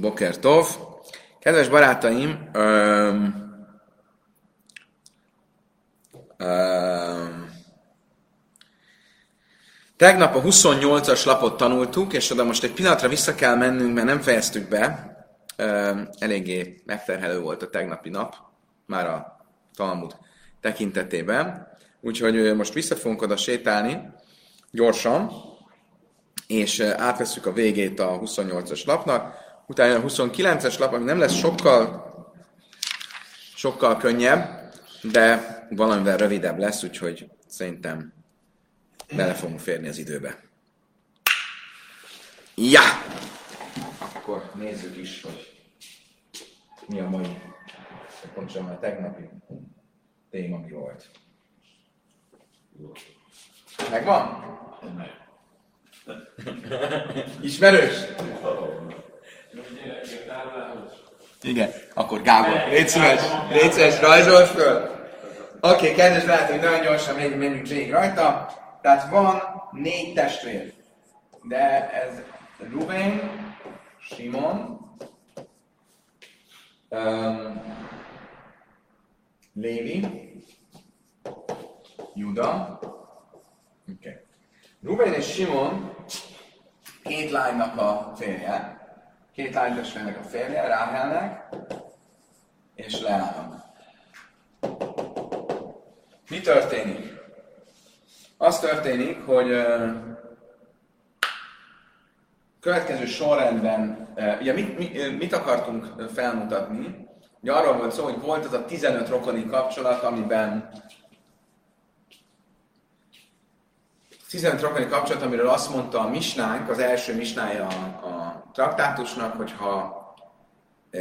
Boker Tov. Kedves barátaim, öm, öm, tegnap a 28-as lapot tanultuk, és oda most egy pillanatra vissza kell mennünk, mert nem fejeztük be. Öm, eléggé megterhelő volt a tegnapi nap, már a Talmud tekintetében. Úgyhogy most vissza fogunk oda sétálni gyorsan, és átveszük a végét a 28-as lapnak utána a 29-es lap, ami nem lesz sokkal, sokkal könnyebb, de valamivel rövidebb lesz, úgyhogy szerintem bele fogunk férni az időbe. Ja! Akkor nézzük is, hogy mi a mai, pontosan a tegnapi téma mi volt. Megvan? Ismerős? Igen, akkor Gábor, légy szíves, légy szíves, rajzolj föl. Oké, okay, kedves barátok, nagyon gyorsan menjünk, menjünk végig rajta. Tehát van négy testvér. De ez Ruben, Simon, um, Lévi, Juda. Okay. Ruben és Simon két lánynak a férje, két lánytestvérnek a férje, Ráhelnek és Leának. Mi történik? Az történik, hogy következő sorrendben, ugye mit, mit akartunk felmutatni? Ugye arról volt szó, hogy volt az a 15 rokoni kapcsolat, amiben 15 rokoni kapcsolat, amiről azt mondta a misnánk, az első misnája a, a traktátusnak, hogyha e,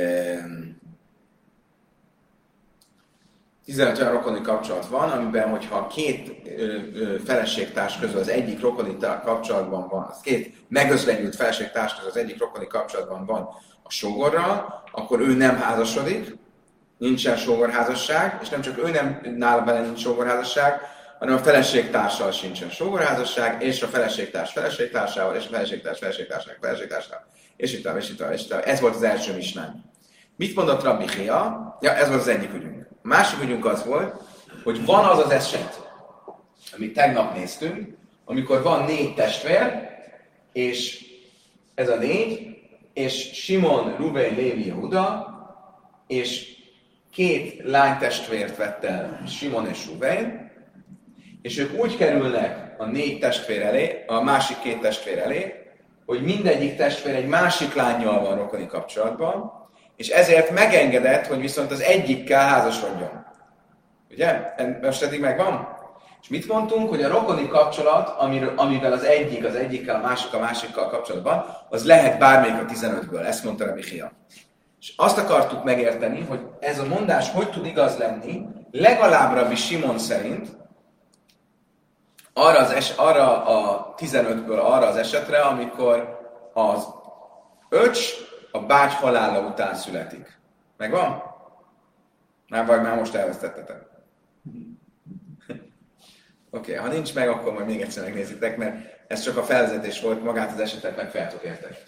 15 olyan rokoni kapcsolat van, amiben, hogyha két ö, ö, feleségtárs közül az egyik rokoni kapcsolatban van, az két megözvegyült feleségtárs közül az egyik rokoni kapcsolatban van a sógorral, akkor ő nem házasodik, nincsen sógorházasság, és nem csak ő nem nála bele nincs sógorházasság, hanem a feleségtársal sincsen sógorházasság, és a feleségtárs feleségtársával, és a feleségtárs feleségtársával, feleségtársával, és itt és itt és itt Ez volt az első misnán. Mit mondott Rabbi Hia? Ja, ez volt az egyik ügyünk. A másik ügyünk az volt, hogy van az az eset, amit tegnap néztünk, amikor van négy testvér, és ez a négy, és Simon, Ruben, Lévi, Yehuda, és két lánytestvért vett el Simon és Ruben, és ők úgy kerülnek a négy testvér elé, a másik két testvér elé, hogy mindegyik testvér egy másik lányjal van rokoni kapcsolatban, és ezért megengedett, hogy viszont az egyikkel házasodjon. Ugye? Most eddig megvan? És mit mondtunk, hogy a rokoni kapcsolat, amivel az egyik az egyikkel, a másik a másikkal kapcsolatban, az lehet bármelyik a 15-ből. Ezt mondta a Michia. És azt akartuk megérteni, hogy ez a mondás hogy tud igaz lenni, legalább Rabbi Simon szerint, arra, az es, arra a 15-ből arra az esetre, amikor az öcs a bács halála után születik. Megvan? Már vagy már most elvesztettetek. Oké, okay, ha nincs meg, akkor majd még egyszer megnézitek, mert ez csak a felvezetés volt, magát az esetet meg fel értek.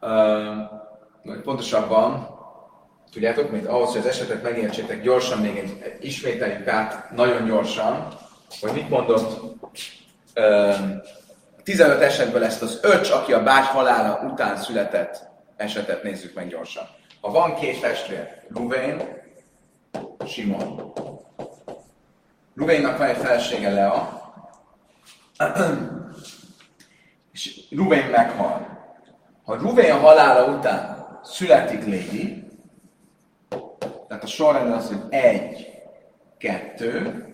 Uh, pontosabban, tudjátok, mint ahhoz, hogy az esetet megértsétek, gyorsan még egy, ismételjük át, nagyon gyorsan, hogy mit mondott, 15 esetből ezt az öcs, aki a bács halála után született esetet nézzük meg gyorsan. Ha van két testvér, Ruvén, Simon. Ruvénnak van egy felesége, Lea, és Ruvén meghal. Ha Ruvén halála után születik Lévi, tehát a sorrend az, hogy egy, kettő,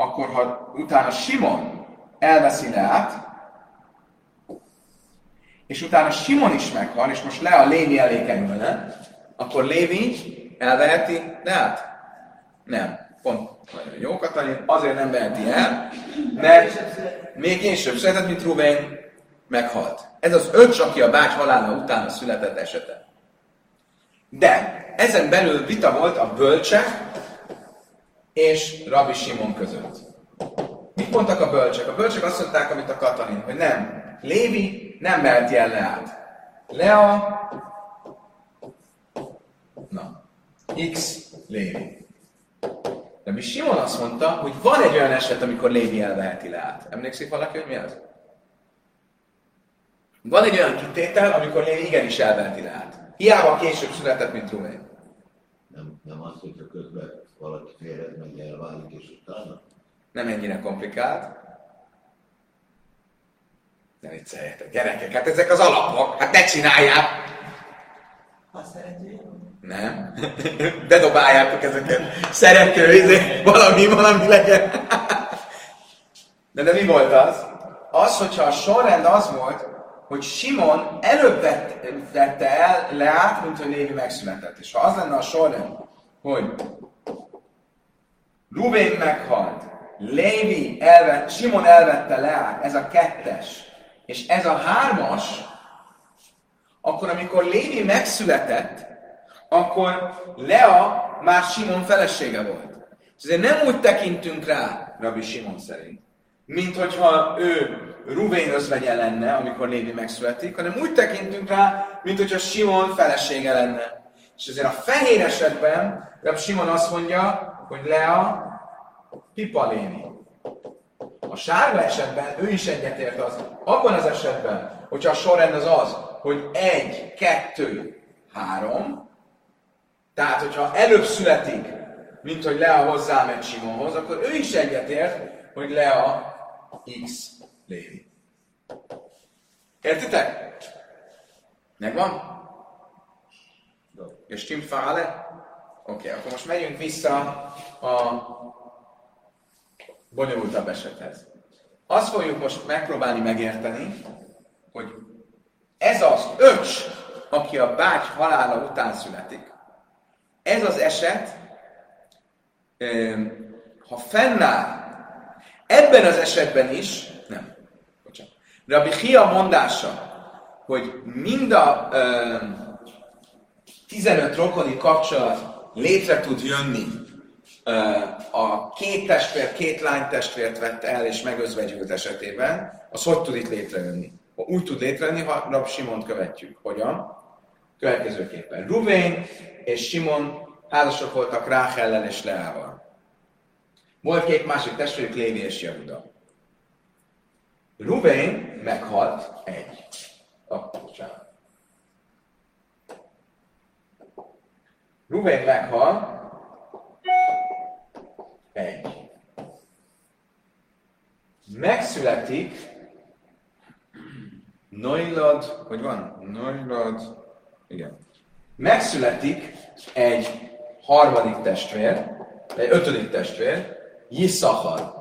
akkor ha utána Simon elveszi Leát, és utána Simon is meghal, és most le a Lévi elé kerülne, akkor Lévi elveheti Leát? Nem. Pont nagyon jó, Katalin, azért nem veheti el, mert még később született, mint Rubén meghalt. Ez az öt, aki a bács halála után született esete. De ezen belül vita volt a bölcsek és Rabbi Simon között. Mit mondtak a bölcsek? A bölcsek azt mondták, amit a Katalin, hogy nem, Lévi nem meheti el Leát. Lea, na, X Lévi. Mi Simon azt mondta, hogy van egy olyan eset, amikor Lévi elveheti Leát. Emlékszik valaki, hogy mi az? Van egy olyan kitétel, amikor Lévi igenis elveheti Leát. Hiába később született, mint Ruvén. Nem, nem az, hogyha közben valaki félred, meg elválik, és utána? Nem ennyire komplikált. Ne vicceljetek, gyerekek, hát ezek az alapok, hát ne csinálják! Ha szereti. Nem. De dobáljátok ezeket. Szerető, izé, valami, valami legyen. De, de mi volt az? Az, hogyha a sorrend az volt, hogy Simon előbb vett, vette el Leát, mint hogy Lévi megszületett. És ha az lenne a sorrend, hogy Rubén meghalt, Lévi elvett, Simon elvette Leát, ez a kettes, és ez a hármas, akkor amikor Lévi megszületett, akkor Lea már Simon felesége volt. És ezért nem úgy tekintünk rá, Rabbi Simon szerint, mint hogyha ő Ruvén özvegye lenne, amikor Lévi megszületik, hanem úgy tekintünk rá, mint hogyha Simon felesége lenne. És ezért a fehér esetben Rabbi Simon azt mondja, hogy Lea pipa Lévi. A sárga esetben ő is egyetért az. Abban az esetben, hogyha a sorrend az az, hogy egy, kettő, három, tehát, hogyha előbb születik, mint hogy Lea hozzámegy Simonhoz, akkor ő is egyetért, hogy Lea X Lévi. Értitek? Megvan? És Tim Fále? Oké, okay, akkor most megyünk vissza a bonyolultabb esethez. Azt fogjuk most megpróbálni megérteni, hogy ez az öcs, aki a báty halála után születik, ez az eset, ha fennáll, ebben az esetben is, nem, bocsánat, Rabbi Hia mondása, hogy mind a 15 rokoni kapcsolat létre tud jönni, a két testvér, két lány testvért vett el és megözvegyült esetében, az hogy tud itt létrejönni? Úgy tud létrejönni, ha Rab Simont követjük. Hogyan? Következőképpen. Ruvén és Simon házasok voltak Ráhellen és Leával. Volt két másik testvérük, Lévi és Jehuda. Ruvén meghalt egy. Ruvén meghal egy. Megszületik Noilad, hogy van? Noilad, igen. Megszületik egy harmadik testvér, egy ötödik testvér, Yisszachar.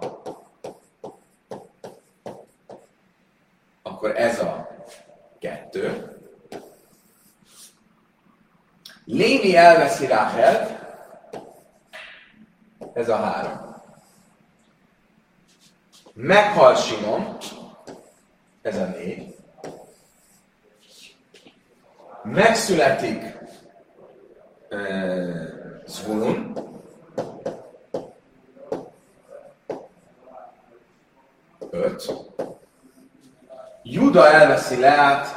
Akkor ez a kettő. Lévi elveszi Ráhelt, ez a három. Meghal Simon, ez a négy. Megszületik uh, Zvulun, öt. Juda elveszi Leát,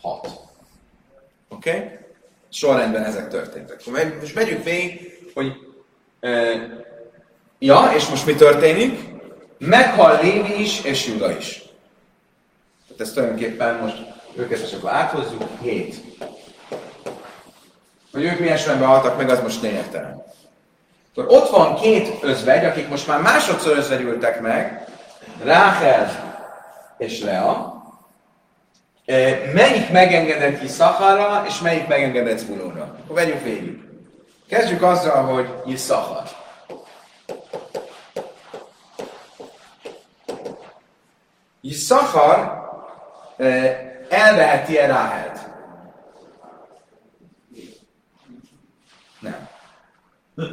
hat. Oké? Okay? Sorrendben ezek történtek. Most megyünk végig, hogy ja, és most mi történik? Meghal Lévi is, és Juda is. Tehát ezt tulajdonképpen most őket csak áthozzuk, hét. Hogy ők milyen sorrendben haltak meg, az most lényegtelen. Akkor ott van két özvegy, akik most már másodszor özvegyültek meg, Ráhel és Lea. Melyik megengedett ki Szachara, és melyik megengedett Zvulóra? Akkor vegyük végig. Kezdjük azzal, hogy Yisszachar. Yisszachar elveheti-e Ráhelt? Nem.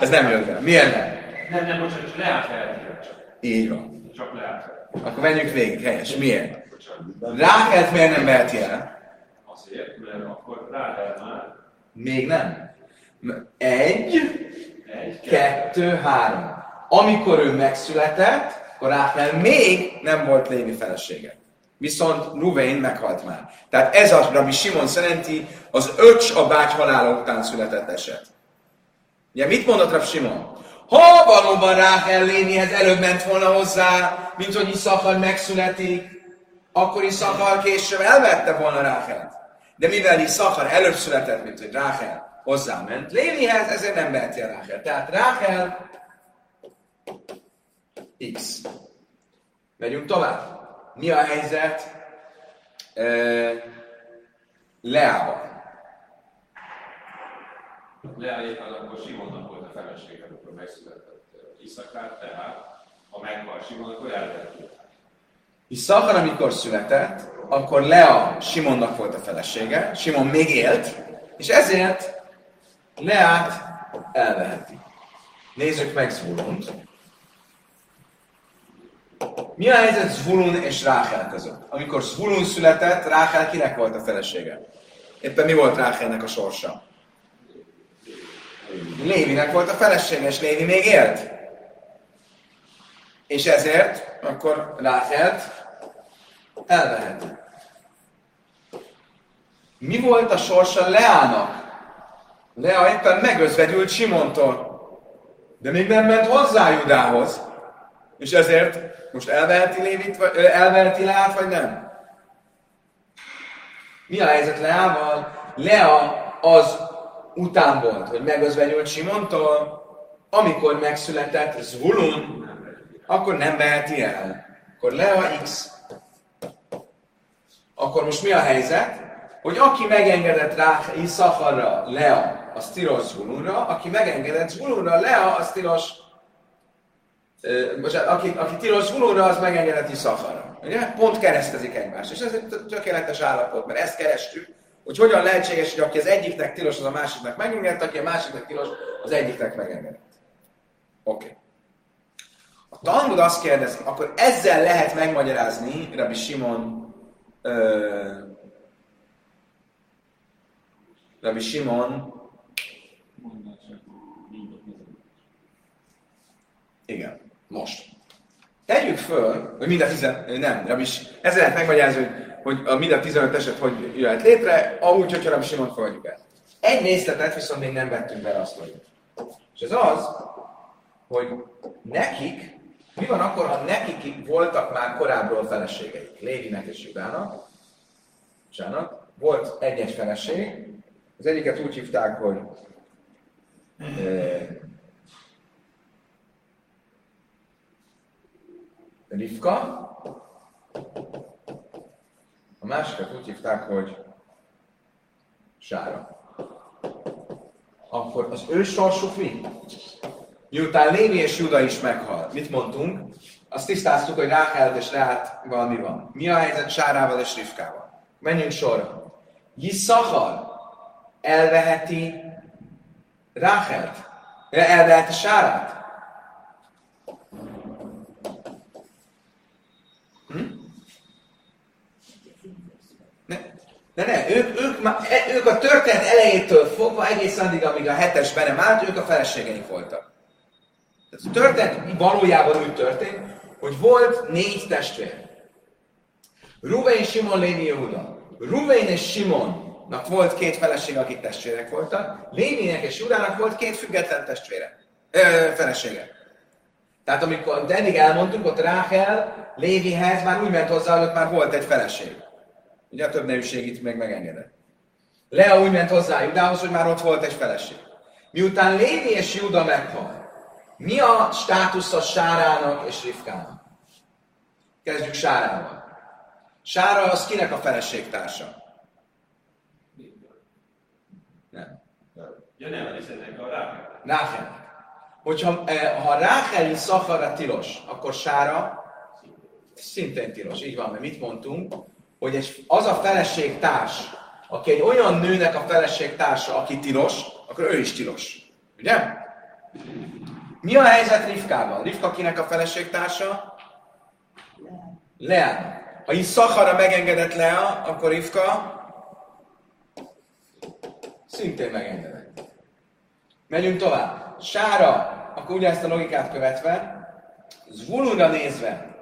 Ez nem jön be. Miért nem? Nem, nem, bocsánat, veheti. Így van. Csak Leát. Akkor menjünk végig. Helyes. Miért? Ráhelt miért nem veheti el? Azért, mert akkor Ráhel már Még nem. Egy, egy, kettő, három. Amikor ő megszületett, akkor Ráhel még nem volt Lévi felesége. Viszont Ruvén meghalt már. Tehát ez a Rabbi Simon szerinti az öcs a bágy halála után született eset. Ugye mit mondott Rabbi Simon? Ha valóban Ráhel Lénihez előbb ment volna hozzá, mint hogy Iszakar megszületik, akkor Iszakar később elvette volna Ráhelt. De mivel Iszakar előbb született, mint hogy Ráhel hozzáment Lénihez, ezért nem veheti a Ráhel. Tehát Ráhel X. Megyünk tovább. Mi a helyzet uh, Leával? Leállítani, akkor Simonnak volt a felesége, amikor megszületett Iszakár, tehát ha meghal Simon, akkor Iszakar, amikor született, akkor Lea Simonnak volt a felesége, Simon még élt, és ezért Leát elveheti. Nézzük meg Zvulont. Mi a helyzet Zvulun és Ráhel között? Amikor Zvulun született, Ráhel kinek volt a felesége? Éppen mi volt Ráhelnek a sorsa? Lévinek volt a felesége, és Lévi még élt. És ezért akkor Ráhelt elveheti. Mi volt a sorsa Leának? Lea éppen megözvegyült Simontól, de még nem ment hozzá Judához. És ezért most elveheti, Lévit, vagy, elveheti Leát, vagy nem? Mi a helyzet Leával? Lea az után volt, hogy megözvegyült Simontól, amikor megszületett Zvulun, akkor nem veheti el. Akkor Lea X. Akkor most mi a helyzet? Hogy aki megengedett rá Iszacharra, Lea, az tilos Zvulunra, aki megengedett Zvulunra, Lea, az tilos most aki, aki tilos Zvulunra, az megengedett Iszacharra. Ugye? Pont keresztezik egymást. És ez egy tökéletes állapot, mert ezt kerestük, hogy hogyan lehetséges, hogy aki az egyiknek tilos, az a másiknak megengedett, aki a másiknak tilos, az egyiknek megengedett. Oké. Okay. A Talmud azt kérdezi, akkor ezzel lehet megmagyarázni Rabbi Simon ö, Rabbi Simon igen, most. Tegyük föl, hogy mind a tizen, nem, Rabbi, ezzel lehet megmagyarázni, hogy hogy a mind a 15 eset hogy jöhet létre, ahogy, hogyha nem Simon fogadjuk el. Egy részletet viszont még nem vettünk bele azt, hogy. És ez az, hogy nekik, mi van akkor, ha nekik voltak már korábbról feleségeik, Lévinek és Judának, Zsának, volt egy-egy feleség, az egyiket úgy hívták, hogy eh, Rivka, a másikat úgy hívták, hogy sára. Akkor az ő sorsuk mi? Miután Lévi és Juda is meghal, mit mondtunk? Azt tisztáztuk, hogy Ráhel és Leát valami van. Mi a helyzet Sárával és Rivkával? Menjünk sorra. Yisszachar elveheti Ráhelt? Elveheti Sárát? De ne, ők, ők, már, e, ők a történet elejétől fogva egészen addig, amíg a hetesben nem állt, ők a feleségeink voltak. Tehát a történet valójában úgy történt, hogy volt négy testvér. Ruvén, Simon, Lévi, Jehuda. Ruvén és Simonnak volt két feleség, akik testvérek voltak. Lévinek és Judának volt két független testvére. Ö, felesége. Tehát amikor eddig elmondtuk, ott Ráhel Lévihez már úgy ment hozzá, hogy ott már volt egy feleség. Ugye a több nevűség itt meg megengedett. Lea úgy ment hozzá Judához, hogy már ott volt egy feleség. Miután Lévi és Juda meghal, mi a státusza Sárának és Rivkának? Kezdjük Sárával. Sára az kinek a feleségtársa? Nem. Ja nem, hiszen ennek a Ráhel. Ráhel. Hogyha eh, ha Ráhel szakara tilos, akkor Sára szintén tilos. Így van, mert mit mondtunk? hogy az a feleségtárs, aki egy olyan nőnek a feleségtársa, aki tilos, akkor ő is tilos. Ugye? Mi a helyzet Rivkával? Rivka kinek a feleségtársa? Lea. Ha így Szachara megengedett Lea, akkor Rivka szintén megengedett. Megyünk tovább. Sára, akkor ugye ezt a logikát követve, Zvulunra nézve,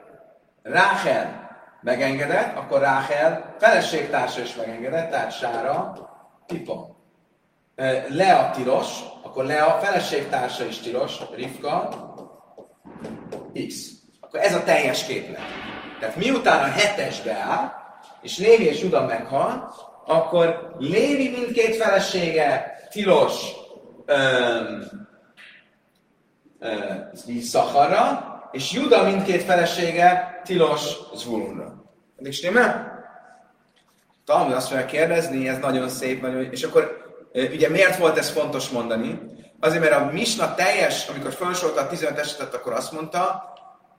Ráhel megengedett, akkor Ráhel feleségtársa is megengedett, tehát Sára Pipa. Lea tilos, akkor Lea feleségtársa is tilos, Rivka X. Akkor ez a teljes képlet. Tehát miután a hetes beáll, és Lévi és Juda meghal, akkor Lévi mindkét felesége tilos öm, és Juda mindkét felesége tilos Zvulunra. Eddig stimmel? Talmud azt fogja kérdezni, ez nagyon szép, és akkor ugye miért volt ez fontos mondani? Azért, mert a Misna teljes, amikor felsorolta a 15 esetet, akkor azt mondta,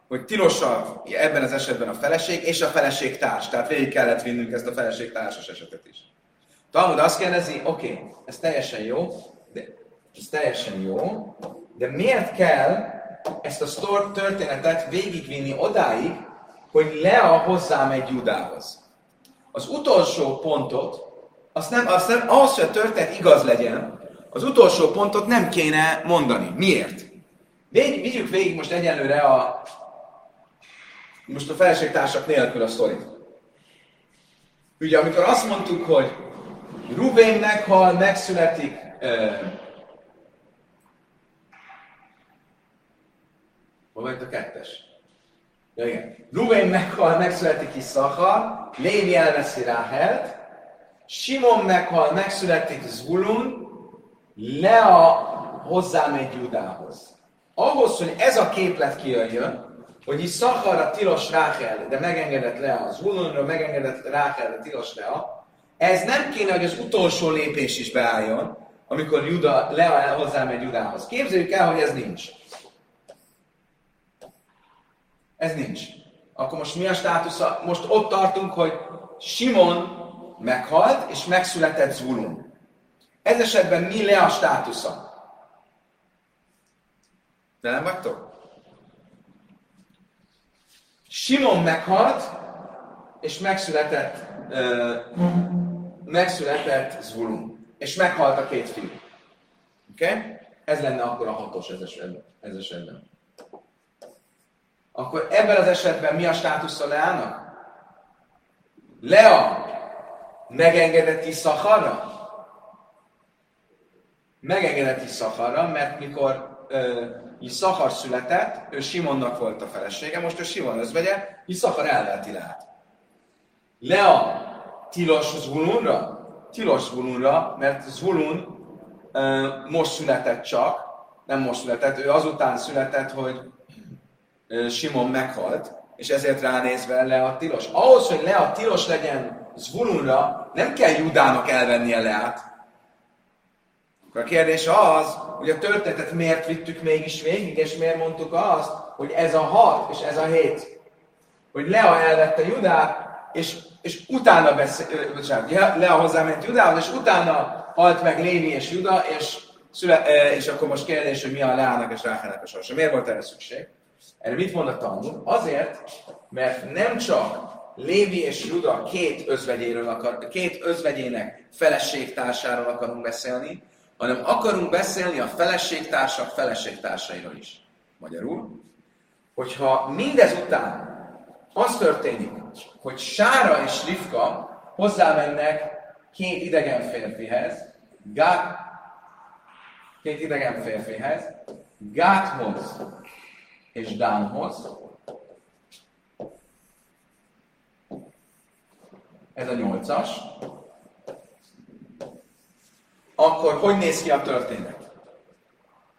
hogy tilosabb ebben az esetben a feleség és a feleség társ. Tehát végig kellett vinnünk ezt a feleség társas esetet is. Talmud azt kérdezi, oké, okay, ez teljesen jó, de ez teljesen jó, de miért kell ezt a sztor történetet végigvinni odáig, hogy Lea hozzámegy Judához? Az utolsó pontot, azt nem, azt nem, ahhoz, hogy a történet igaz legyen, az utolsó pontot nem kéne mondani. Miért? Vég, vigyük végig most egyenlőre a, most a feleségtársak nélkül a sztorit. Ugye, amikor azt mondtuk, hogy Ruvén meghal, megszületik uh, Hol vagy a kettes? Ja, igen. Ruvén meghal, megszületik Iszachar, Lévi elveszi Ráhelt, Simon meghal, megszületik Zvulun, Lea hozzámegy Judához. Ahhoz, hogy ez a képlet kijöjjön, hogy is Szachara tilos Ráhel, de megengedett Lea, az Hulunra megengedett Ráhel, de tilos Lea, ez nem kéne, hogy az utolsó lépés is beálljon, amikor Juda, Lea hozzámegy Judához. Képzeljük el, hogy ez nincs. Ez nincs. Akkor most mi a státusza? Most ott tartunk, hogy Simon meghalt, és megszületett Zvulun. Ez esetben mi Lea státusza? De nem vagytok? Simon meghalt, és megszületett, uh, megszületett Zvulun. És meghalt a két fiú. Oké? Okay? Ez lenne akkor a hatos ez esetben. Ez esetben. Akkor ebben az esetben mi a státusza Leának? Lea megengedett Iszakharra? Megengedett Iszakharra, mert mikor uh, Iszakar született, ő Simonnak volt a felesége, most ő Simon özvegye, Iszakar elveti lehet. Lea tilos Zvulunra? Tilos Zvulunra, mert Zvulun uh, most született csak, nem most született, ő azután született, hogy uh, Simon meghalt, és ezért ránézve Lea tilos. Ahhoz, hogy Lea tilos legyen Zvulunra, nem kell Judának elvennie Leát, akkor a kérdés az, hogy a történetet miért vittük mégis végig, és miért mondtuk azt, hogy ez a hat és ez a hét. Hogy Lea elvette Judát, és, és utána beszél, bocsánat, Lea hozzáment Judához, és utána halt meg Lévi és Juda, és, szüle, és akkor most kérdés, hogy mi a Leának és Ráhának a sorsa. Miért volt erre szükség? Erre mit mond a tanul? Azért, mert nem csak Lévi és Juda két özvegyéről akar, két özvegyének feleségtársáról akarunk beszélni, hanem akarunk beszélni a feleségtársak feleségtársairól is. Magyarul, hogyha mindez után az történik, hogy Sára és Rivka hozzámennek két idegen férfihez, Gát, két idegen férfihez, Gáthoz és Dánhoz. Ez a nyolcas akkor hogy néz ki a történet?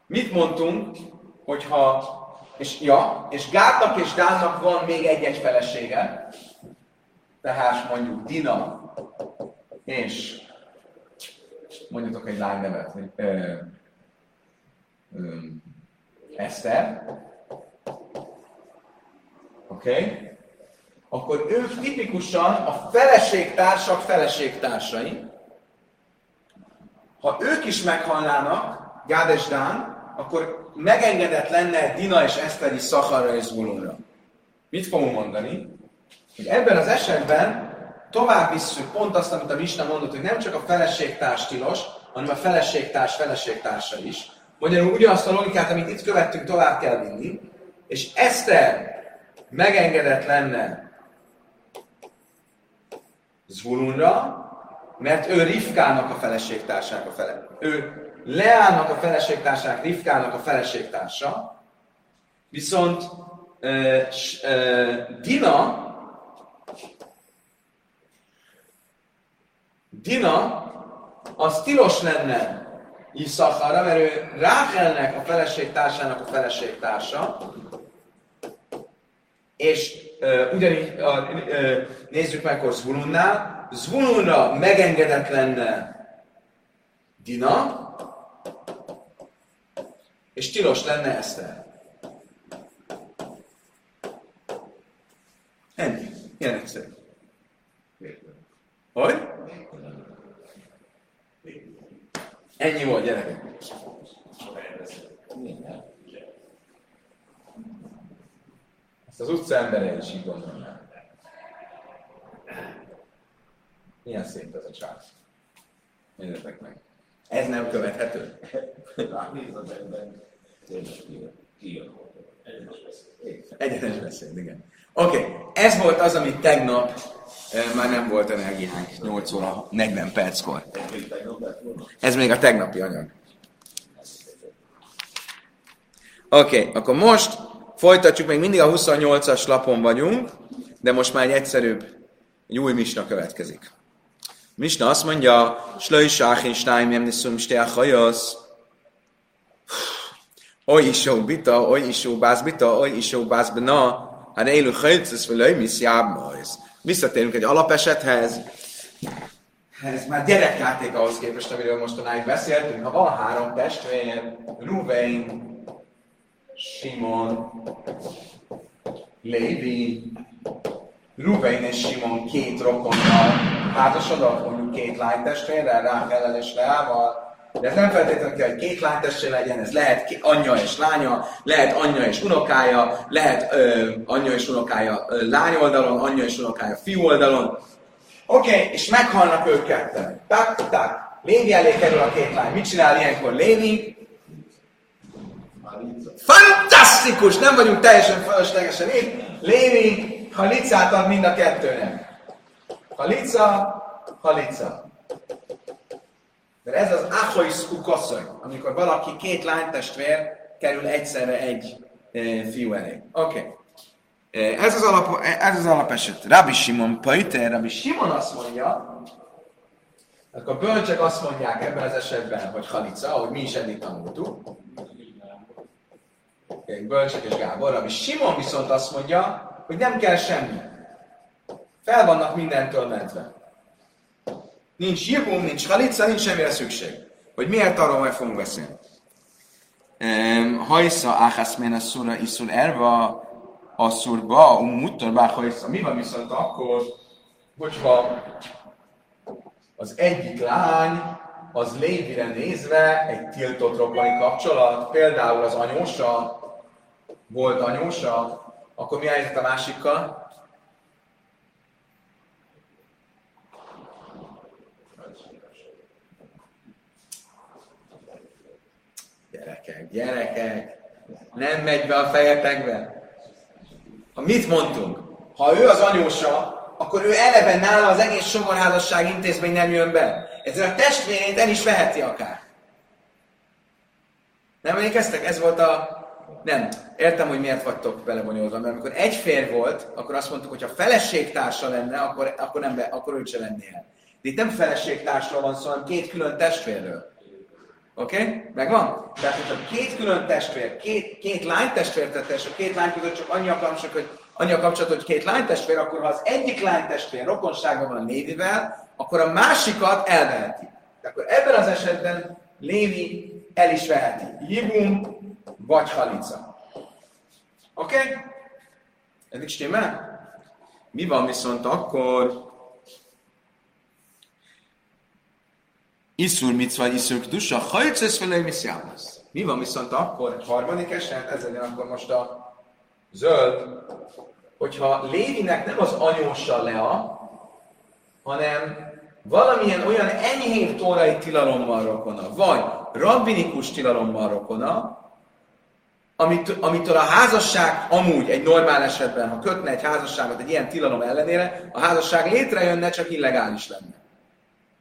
Mit mondtunk, hogyha, és ja, és Gátnak és Dánnak van még egy-egy felesége, tehát mondjuk Dina, és mondjatok egy lány nevet, hogy ö, ö, Eszter, oké? Okay? Akkor ők tipikusan a feleségtársak feleségtársai, ha ők is meghalnának, Gád akkor megengedett lenne Dina és Eszter is Szacharra és Zulunra. Mit fogunk mondani? Hogy ebben az esetben tovább visszük pont azt, amit a Misna mondott, hogy nem csak a feleségtárs tilos, hanem a feleségtárs feleségtársa is. Magyarul ugyanazt a logikát, amit itt követtünk, tovább kell vinni, és Eszter megengedett lenne Zvulunra, mert ő Rifkának a feleségtársának a fele. Ő Leának a feleségtársának, Rifkának a feleségtársa, viszont uh, uh, Dina Dina az tilos lenne Iszakara, mert ő Ráhelnek a feleségtársának a feleségtársa, és ugyanígy nézzük meg akkor Zvulunnál, Zvulunra megengedett lenne Dina, és tilos lenne Eszter. Ennyi. Ilyen egyszerű. Hogy? Ennyi volt, gyerekek. Ezt az utca embere is így gondolná. Milyen szép ez a csár. Nézzetek meg. Ez nem követhető. Egyenes beszéd, igen. Oké, okay. ez volt az, amit tegnap e, már nem volt energiánk, 8 óra 40 perckor. Ez még a tegnapi anyag. Oké, okay, akkor most folytatjuk, még mindig a 28-as lapon vagyunk, de most már egy egyszerűbb, egy új misna következik. Misna azt mondja, Slöj Sáchin Stáim Jemniszum Stea Hajasz, Oly isó bita, oly isó bász bita, oly isó bász bena, hát élő hajtsz, vagy mi Visszatérünk egy alapesethez, ez már gyerekjáték ahhoz képest, amiről mostanáig beszéltünk. Ha van három testvér, Ruvain, Simon, Lévi, Ruvain és Simon két rokonnal házasodott, mondjuk két lánytestvérrel, Ráhellel és Leával, de ez nem feltétlenül kell, hogy két lánytestvére legyen, ez lehet anyja és lánya, lehet anyja és unokája, lehet ö, anyja és unokája ö, lány oldalon, anyja és unokája fiú oldalon. Oké, okay, és meghalnak ők ketten. Tak, tak. Lévi elé kerül a két lány. Mit csinál ilyenkor Lévi? Fantasztikus! Nem vagyunk teljesen fölöslegesen itt. Lévi halicát ad mind a kettőnek. Halica, halica. Mert ez az achoiszku koszony, amikor valaki két lánytestvér kerül egyszerre egy e, fiú elé. Oké. Okay. E, ez az, alap, ez az alapeset. Rabbi Simon Pajter, Rabbi Simon azt mondja, akkor bölcsek azt mondják ebben az esetben, hogy halica, ahogy mi is eddig tanultuk. Bölcsek és Gábor. Rabbi Simon viszont azt mondja, hogy nem kell semmi. Fel vannak mindentől mentve. Nincs jibum, nincs halica, nincs semmire szükség. Hogy miért arról majd fogunk beszélni. Hajsza áhászmén a szura iszul erva a szurba, umuttor bá hajsza. Mi van viszont akkor, hogyha az egyik lány az Lévire nézve egy tiltott rokoni kapcsolat, például az anyósa, volt anyósa, akkor mi a helyzet a másikkal? Gyerekek, gyerekek, nem megy be a fejetekbe. Ha mit mondtunk? Ha ő az anyósa, akkor ő eleve nála az egész somorházasság intézmény nem jön be. Ezzel a testvérét el is veheti akár. Nem emlékeztek? Ez volt a... Nem. Értem, hogy miért vagytok belebonyolva, mert amikor egy fér volt, akkor azt mondtuk, hogy ha feleségtársa lenne, akkor, akkor, nem be, akkor őt se lennél. De itt nem feleségtársról van szó, hanem két külön testvérről. Oké? Okay? Megvan? Tehát, hogyha két külön testvér, két, két lánytestvér tette, és a két lány között csak annyi a kapcsolat, hogy, annyi a kapcsolat, hogy két lánytestvér, akkor ha az egyik lánytestvér rokonságban van Lévivel, akkor a másikat elveheti. De akkor ebben az esetben Lévi el is veheti. Jibum vagy Halica. Oké? Okay? Eddig stimmel? Mi van viszont akkor, Iszur mit vagy iszur dusa, hajcesz vele miszjámasz. Mi van viszont akkor, harmadik eset, ez legyen akkor most a zöld, hogyha Lévinek nem az anyósa Lea, hanem valamilyen olyan enyhébb tórai tilalommal rokona, vagy rabbinikus tilalommal rokona, amit, amitől a házasság amúgy egy normál esetben, ha kötne egy házasságot egy ilyen tilalom ellenére, a házasság létrejönne, csak illegális lenne.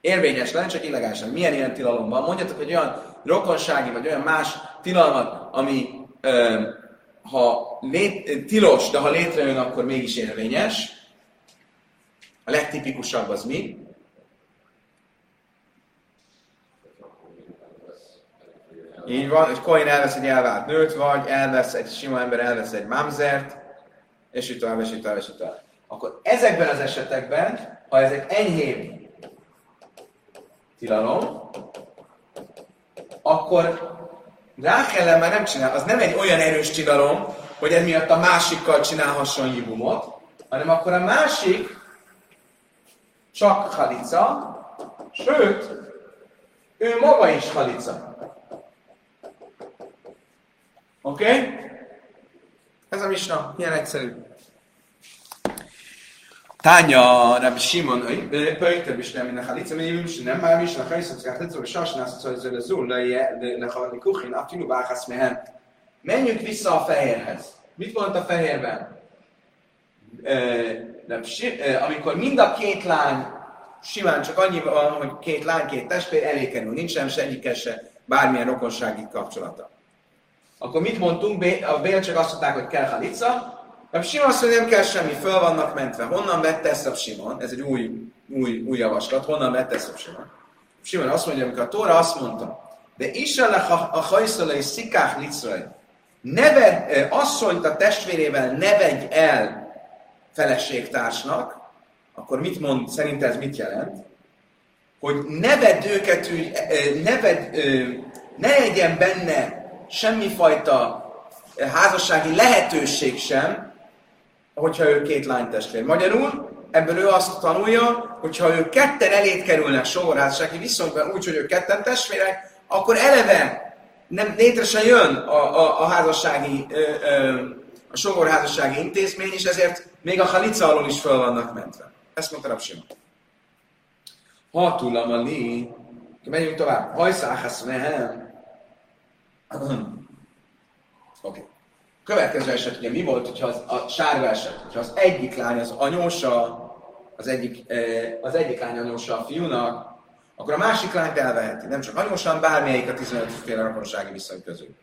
Érvényes lenne, csak illegális lenne. Milyen ilyen tilalom van? Mondjatok, hogy olyan rokonsági, vagy olyan más tilalmat, ami ö, ha lét, tilos, de ha létrejön, akkor mégis érvényes. A legtipikusabb az mi? Így van, hogy Coin elvesz egy elvált nőt, vagy elvesz egy sima ember elvesz egy mamzert, és így tovább, és így tovább, és így tovább. Akkor ezekben az esetekben, ha ezek enyhébb tilalom, akkor Rákellen már nem csinál, az nem egy olyan erős tilalom, hogy emiatt a másikkal csinálhasson jibumot, hanem akkor a másik csak halica, sőt, ő maga is halica. Oké? Okay? Ez a misna, ilyen egyszerű. Tánya, Rabbi Simon, Pöjtöbb is nem mindenhal itt, mert nem nem már is, ha hiszem, hogy tetsző, és azt nász, hogy ez zúl, de ha kuchin, atyú báhász mehen. Menjünk vissza a fehérhez. Mit volt a fehérben? Amikor mind a két lány simán csak annyi van, hogy két lány, két testvér elé kerül, nincs sem egyikkel se bármilyen rokonsági kapcsolata. Akkor mit mondtunk? A Bél csak azt mondták, hogy kell halica, Rab Simon azt mondja, nem kell semmi, föl vannak mentve. Honnan vette ezt a Simon? Ez egy új, új, új javaslat. Honnan vette ezt a Simon? Simon azt mondja, amikor a Tóra azt mondta, de Isalach a hajszolai szikák licrai, neved, asszonyt a testvérével nevegy el feleségtársnak, akkor mit mond, szerint ez mit jelent? Hogy neved őket neved, ne legyen benne semmifajta házassági lehetőség sem, hogyha ő két lánytestvér. Magyarul ebből ő azt tanulja, hogyha ők ketten elét kerülnek sógorházassági viszonyban úgy, hogy ők ketten testvérek, akkor eleve nem létre jön a, a, a házassági, ö, ö, a sogorházassági intézmény, és ezért még a halica alól is föl vannak mentve. Ezt mondta Rapsima. Ha tullamali, menjünk tovább. Hajszáhász mehem. Okay. Következő eset ugye mi volt, hogyha az, a sárga eset, hogyha az egyik lány az anyósa, az egyik, az egyik lány anyósa a fiúnak, akkor a másik lányt elveheti. Nem csak anyósan, bármelyik a 15 féle rokonsági viszony közül.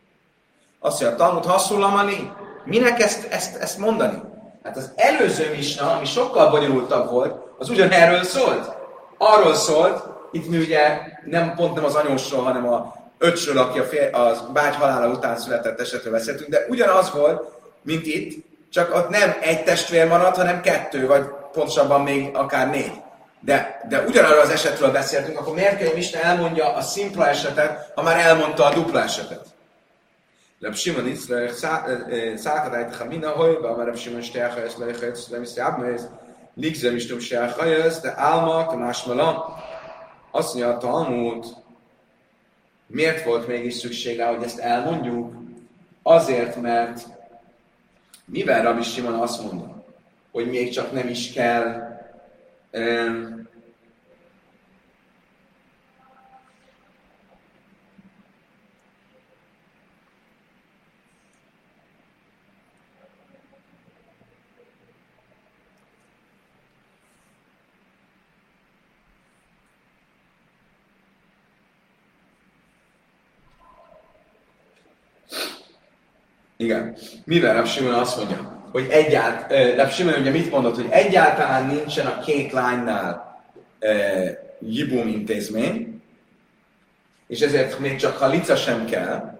Azt mondja, Talmud haszullamani, minek ezt, ezt, ezt mondani? Hát az előző misna, ami sokkal bonyolultabb volt, az ugyanerről szólt. Arról szólt, itt mi ugye nem pont nem az anyósról, hanem a öcsről, aki a, fél, a bágy halála után született esetről beszéltünk, de ugyanaz volt, mint itt, csak ott nem egy testvér maradt, hanem kettő, vagy pontosabban még akár négy. De, de ugyanarról az esetről beszéltünk, akkor miért kell, Isten elmondja a szimpla esetet, ha már elmondta a dupla esetet? Rab Shimon Itzler, Szákat Ájtha Mina Hojba, mert Rab és Leichet, nem is Jábméz, Ligzem is Tum Steacha, de Álma, Másmala, azt mondja a miért volt mégis szüksége, hogy ezt elmondjuk? Azért, mert mivel Rabbi Simon azt mondta, hogy még csak nem is kell um, Igen. Mivel Rav Simon azt mondja, hogy egyáltalán, Rav Simon ugye mit mondott, hogy egyáltalán nincsen a két lánynál e, Jibum intézmény, és ezért még csak ha lica sem kell,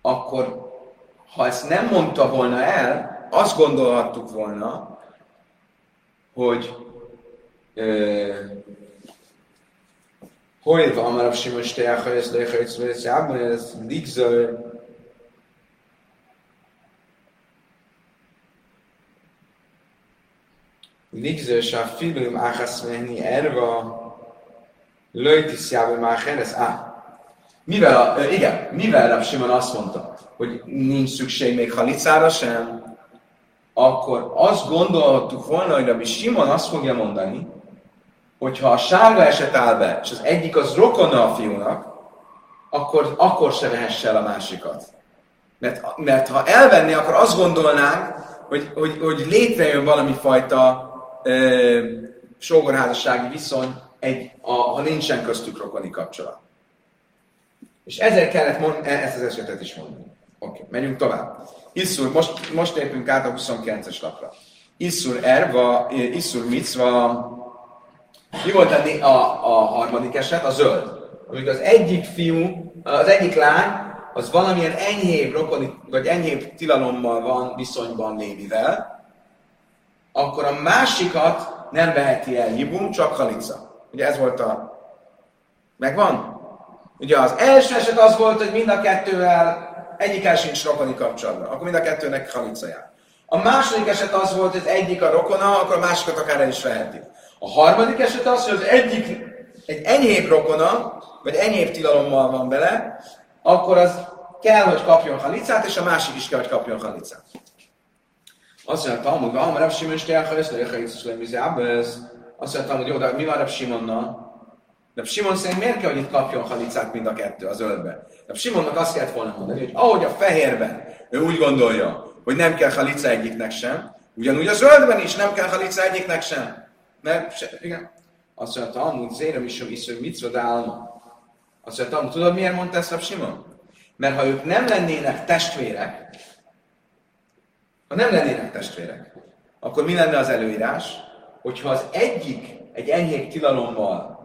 akkor ha ezt nem mondta volna el, azt gondolhattuk volna, hogy hogy van, mert a Simon Steach, hogy ez lehet, hogy ez ligző, nigző שהפילום אחס מהני erva löjtiszjába már ez á. Mivel, a, igen, mivel Rav Simon azt mondta, hogy nincs szükség még halicára sem, akkor azt gondolhattuk volna, hogy Rabbi Simon azt fogja mondani, hogy ha a sárga eset áll be, és az egyik az rokona a fiúnak, akkor, akkor se vehesse el a másikat. Mert, mert ha elvenni, akkor azt gondolnánk, hogy, hogy, hogy létrejön valami fajta ö, sógorházassági viszony, egy, a, ha nincsen köztük rokoni kapcsolat. És ezért kellett mond, e- ezt az esetet is mondani. Oké, okay, menjünk tovább. Iszur, most, most lépünk át a 29-es lapra. Iszur erva, Iszur micva, mi volt a, a, a harmadik eset? A zöld. Amikor az egyik fiú, az egyik lány, az valamilyen enyhébb rokoni, vagy enyhébb tilalommal van viszonyban Lévivel, akkor a másikat nem veheti el Jibum, csak Halica. Ugye ez volt a... Megvan? Ugye az első eset az volt, hogy mind a kettővel egyikkel sincs rokoni kapcsolatban. Akkor mind a kettőnek Halica jár. A második eset az volt, hogy az egyik a rokona, akkor a másikat akár el is veheti. A harmadik eset az, hogy az egyik egy enyhébb rokona, vagy enyhébb tilalommal van bele, akkor az kell, hogy kapjon halicát, és a másik is kell, hogy kapjon halicát. Azt mondja, Talmud, van, Rav Simon ha ezt a Haizus Azt mondja, hogy jó, de mi van Rav Simonnal? De Simon szerint miért kell, hogy itt kapjon halicát mind a kettő a zöldbe? De Simonnak azt kellett volna mondani, hogy ahogy a fehérben ő úgy gondolja, hogy nem kell halica egyiknek sem, ugyanúgy a zöldben is nem kell halica egyiknek sem. Mert, se, igen. Azt mondja, Talmud, zérem is, mit szodálma. Azt mondja, Talmud, tudod miért mondta ezt a Simon? Mert ha ők nem lennének testvérek, ha nem lennének testvérek, akkor mi lenne az előírás? Hogyha az egyik egy enyhébb tilalommal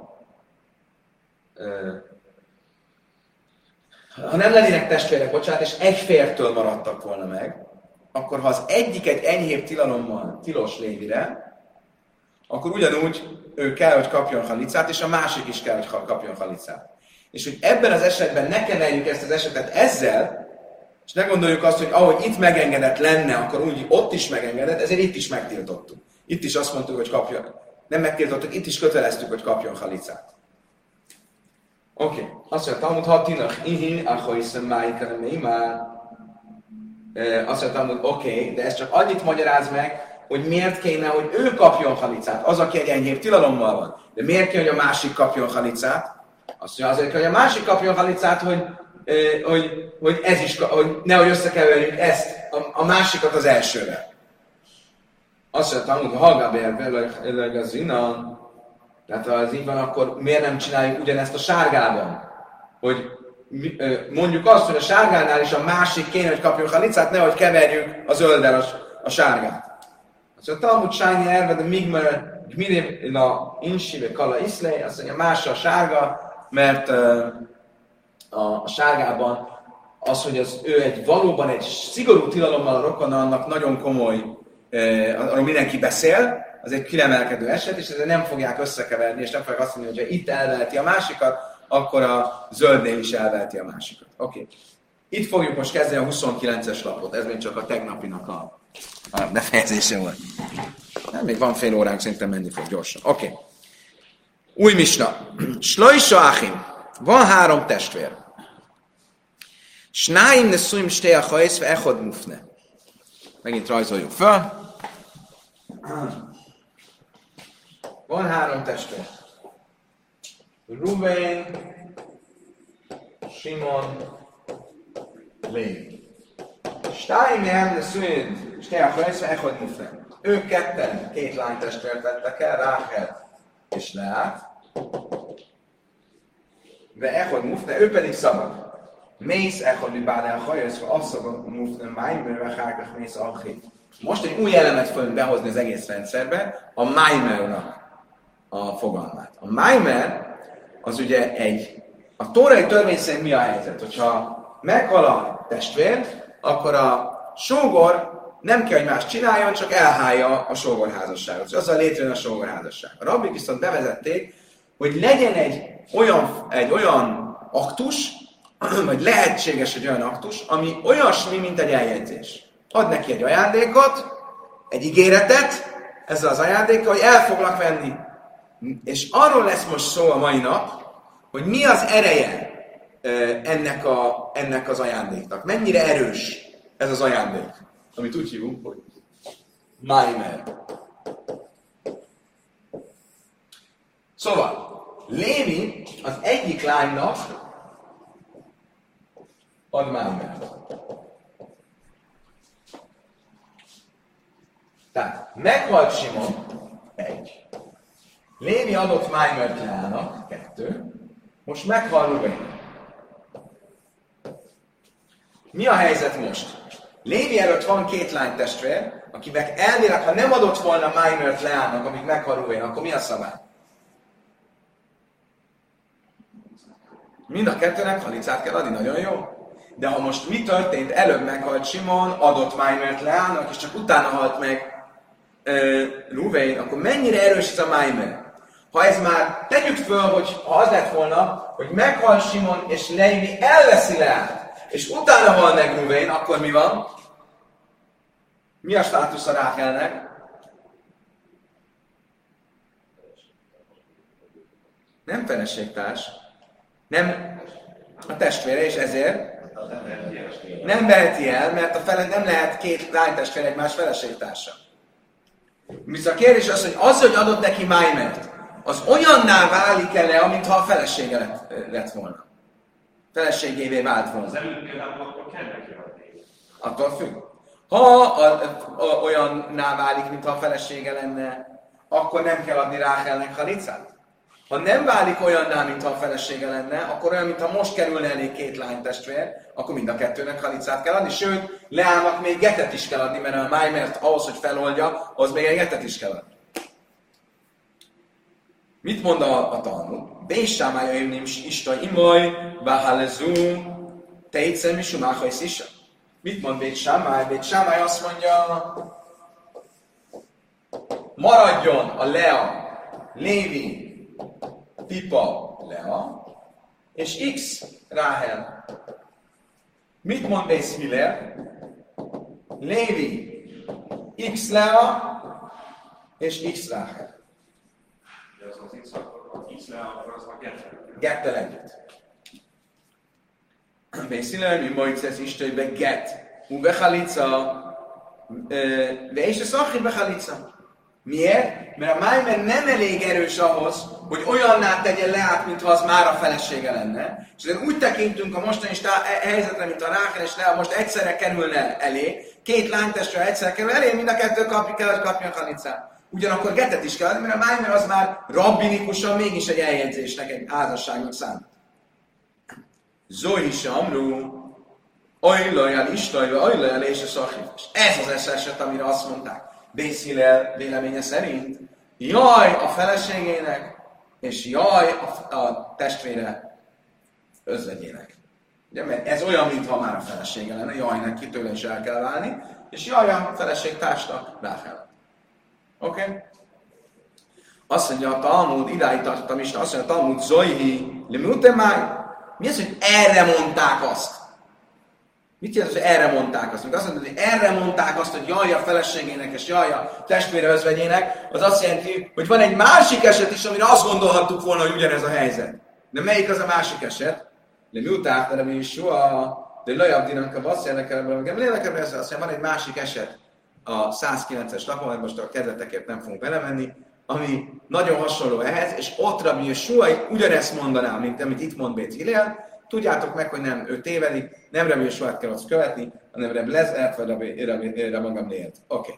ha nem lennének testvérek, bocsánat, és egy fértől maradtak volna meg, akkor ha az egyik egy enyhébb tilalommal tilos lévire, akkor ugyanúgy ő kell, hogy kapjon halicát, és a másik is kell, hogy kapjon halicát. És hogy ebben az esetben ne keneljük ezt az esetet ezzel, és ne gondoljuk azt, hogy ahogy itt megengedett lenne, akkor úgy ott is megengedett, ezért itt is megtiltottuk. Itt is azt mondtuk, hogy kapjon. Nem megtiltottuk, itt is köteleztük, hogy kapjon halicát. Oké, okay. azt mondja, Talmud, ha tinak ihi, akkor hiszem májikere már. Azt mondja, Talmud, oké, okay, de ez csak annyit magyaráz meg, hogy miért kéne, hogy ő kapjon halicát, az, aki egy enyhébb tilalommal van. De miért kéne, hogy a másik kapjon halicát? Azt mondja, azért, hogy a másik kapjon halicát, hogy hogy, hogy ez is, hogy nehogy összekeverjük ezt, a, a másikat az elsővel. Azt mondtam, hogy hallgál be az innen, tehát ha ez így van, akkor miért nem csináljuk ugyanezt a sárgában? Hogy mondjuk azt, hogy a sárgánál is a másik kéne, hogy kapjon halicát, nehogy keverjük a zölddel a, a sárgát. Azt mondja, Talmud Sájni erve, de Migmer, na Insive Kala Iszlej, azt mondja, más a sárga, mert a sárgában az, hogy az, ő egy valóban egy szigorú tilalommal a rokona, annak nagyon komoly, eh, arról mindenki beszél, az egy kiremelkedő eset, és ezzel nem fogják összekeverni, és nem fogják azt mondani, hogy ha itt elvelti a másikat, akkor a zöldnél is elvelti a másikat. Oké. Okay. Itt fogjuk most kezdeni a 29-es lapot, ez még csak a tegnapinak a, a befejezése volt. Nem, még van fél óránk, szerintem menni fog gyorsan. Oké. Okay. Új misna. Slojsa Achim. Van három testvér. Snáim ne szuim sté a hajsz, ve echod mufne. Megint rajzoljuk fel. Van három testvér. Ruben, Simon, Lévi. Stáim ne szuim sté a hajsz, ve echod mufne. Ők ketten, két lány testvért vettek el, Ráhel és Leát. Ve echod mufne, ő pedig szabad. Mész echad mi bár el hajasz, ha szokott mufne májmer, ve hárkach mész alchi. Most egy új elemet fogunk behozni az egész rendszerbe, a májmernak a fogalmát. A májmer az ugye egy, a tórai törvény szerint mi a helyzet? Hogyha meghal a testvér, akkor a sógor nem kell, hogy más csináljon, csak elhálja a sógorházasságot. Az a létrejön a sógorházasság. A rabbik viszont bevezették, hogy legyen egy olyan, egy olyan aktus, vagy lehetséges egy olyan aktus, ami olyasmi, mint egy eljegyzés. Ad neki egy ajándékot, egy ígéretet, ezzel az ajándékkal, hogy el foglak venni. És arról lesz most szó a mai nap, hogy mi az ereje ennek, a, ennek az ajándéknak. Mennyire erős ez az ajándék, amit úgy hívunk, hogy Maimer. Szóval, Lévi az egyik lánynak add már meg. Tehát meghalt Simon, egy. Lévi adott Májmer királynak, kettő. Most meghal Ruben. Mi a helyzet most? Lévi előtt van két lány testvér, akinek elvileg, ha nem adott volna Májmert Leának, amíg meghal Ruben, akkor mi a szabály? Mind a kettőnek halicát kell adni, nagyon jó. De ha most mi történt, előbb meghalt Simon, adott Májmert Leának, és csak utána halt meg uh, Ruvain, akkor mennyire erős ez a Májmer? Ha ez már, tegyük föl, hogy ha az lett volna, hogy meghal Simon, és Levi elveszi Leát, és utána hal meg Ruvain, akkor mi van? Mi a státusz a Rákelnek? Nem feleségtárs, nem a testvére, és ezért nem veheti el, mert a fele, nem lehet két lánytestvér egymás feleségtársa. Viszont a kérdés az, hogy az, hogy adott neki Májmert, az olyanná válik el le, mintha a felesége lett, lett volna. Feleségévé vált volna. Az előtt például akkor kell neki adni. Attól függ. Ha a, a, olyanná válik, mintha a felesége lenne, akkor nem kell adni Ráhelnek halicát? Ha nem válik olyanná, mintha a felesége lenne, akkor olyan, mintha most kerülne elég két lánytestvér, akkor mind a kettőnek halicát kell adni, sőt, Leának még getet is kell adni, mert a Májmert ahhoz, hogy feloldja, az még egy getet is kell adni. Mit mond a, a Talmud? Bésámája imnim ista imaj, váhálezú, tejtszer misumáhajsz is. Mit mond? Bét Sámály azt mondja, maradjon a Lea, Lévi, Pipa, Lea, és X, Ráhel. Mit mond Bész Miller? Lévi, X Lea, és X Ráhel. De az az X, X akkor az a Gettel. Gettel együtt. Bészilel, mi Mojces Istenbe get. U bechalica. De és a szachid bechalica. Miért? Mert a Májmer nem elég erős ahhoz, hogy olyanná tegye leát, mintha az már a felesége lenne. És ezért úgy tekintünk a mostani stá- e- helyzetre, mint a Rákel és Lea most egyszerre kerülne elé, két lánytestre egyszerre kerül elé, mind a kettő kapja, kell, kapja a halicát. Ugyanakkor getet is kell mert a Májmer az már rabbinikusan mégis egy eljegyzésnek, egy házasságnak számít. Zohi Samru, Ajlajal Istajva, Ajlajal és a Szachifes. Ez az eset, amire azt mondták. Bészhillel véleménye szerint, jaj a feleségének, és jaj a, a testvére özvegyének. Ugye, mert ez olyan, mintha már a felesége lenne, jaj neki tőle is el kell válni, és jaj a feleség társnak Ráhel. Oké? Okay? Azt mondja a Talmud, idáig tartottam is, azt mondja a Talmud, Zoihi, Lemutemai. Mi az, hogy erre mondták azt? Mit jelent, hogy erre mondták azt? Amikor azt mondod, hogy erre mondták azt, hogy jaj a feleségének és jaj a testvére özvegyének, az azt jelenti, hogy van egy másik eset is, amire azt gondolhattuk volna, hogy ugyanez a helyzet. De melyik az a másik eset? De miután de mi is soha, de lajab dinanka basz érdekel, meg lélekemre ez azt mondja, van egy másik eset a 109-es lapon, mert most a kedvetekért nem fogunk belemenni, ami nagyon hasonló ehhez, és ott Rabbi Yeshua ugyanezt mondaná, mint amit itt mond Bét Hillel, tudjátok meg, hogy nem ő tévedik, nem Rabbi Yeshua kell azt követni, hanem Rabbi Lezert, vagy Rabbi, Rabbi, Rabbi magam Oké. Okay.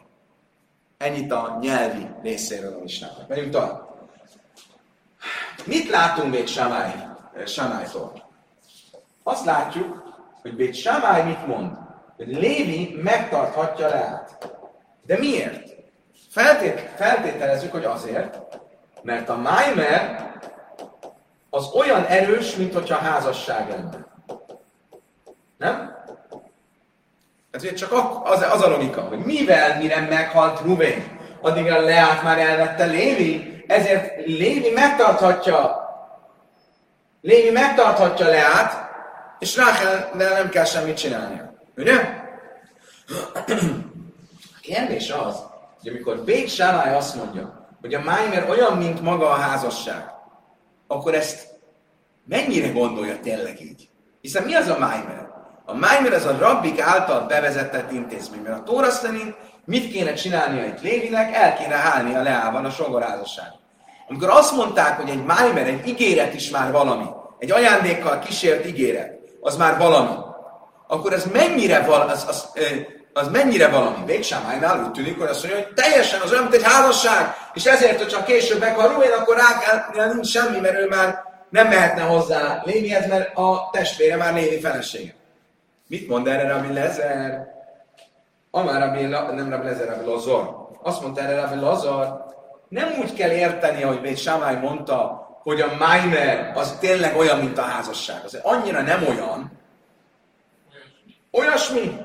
Ennyit a nyelvi részéről a misnának. Menjünk tovább. Mit látunk Bét Samály, Samálytól? Azt látjuk, hogy Bét Samály mit mond? Hogy Lévi megtarthatja Leát. De miért? Feltét, feltételezzük, hogy azért, mert a Maimer az olyan erős, mint hogyha házasság lenne. Nem? Ezért csak az, az a logika, hogy mivel mire meghalt Rubén, addig a Leát már elvette Lévi, ezért Lévi megtarthatja Lévi megtarthatja Leát, és Rákel nem kell semmit csinálnia. Ugye? A kérdés az, hogy amikor Bét Sálály azt mondja, hogy a Májmer olyan, mint maga a házasság, akkor ezt mennyire gondolja tényleg így? Hiszen mi az a Májmer? A Májmer az a rabbik által bevezetett intézmény, mert a Tóra szerint mit kéne csinálnia egy Lévinek? El kéne hálni a Leában a sogorházasság. Amikor azt mondták, hogy egy Májmer, egy ígéret is már valami, egy ajándékkal kísért ígéret, az már valami, akkor ez mennyire val, az, az, az, mennyire valami? Végsámánynál úgy tűnik, hogy azt mondja, hogy teljesen az olyan, mint egy házasság, és ezért, hogy csak később meghal Ruén, akkor rá kell, nincs semmi, mert ő már nem mehetne hozzá Lévihez, mert a testvére már Lévi felesége. Mit mond erre Rabbi Lezer? Amár Rabbi, nem Rabbi Lezer, Rabbi Lazar. Azt mondta erre Rabbi Lazar, nem úgy kell érteni, ahogy Bét Sámály mondta, hogy a Maimer az tényleg olyan, mint a házasság. Az annyira nem olyan. Olyasmi.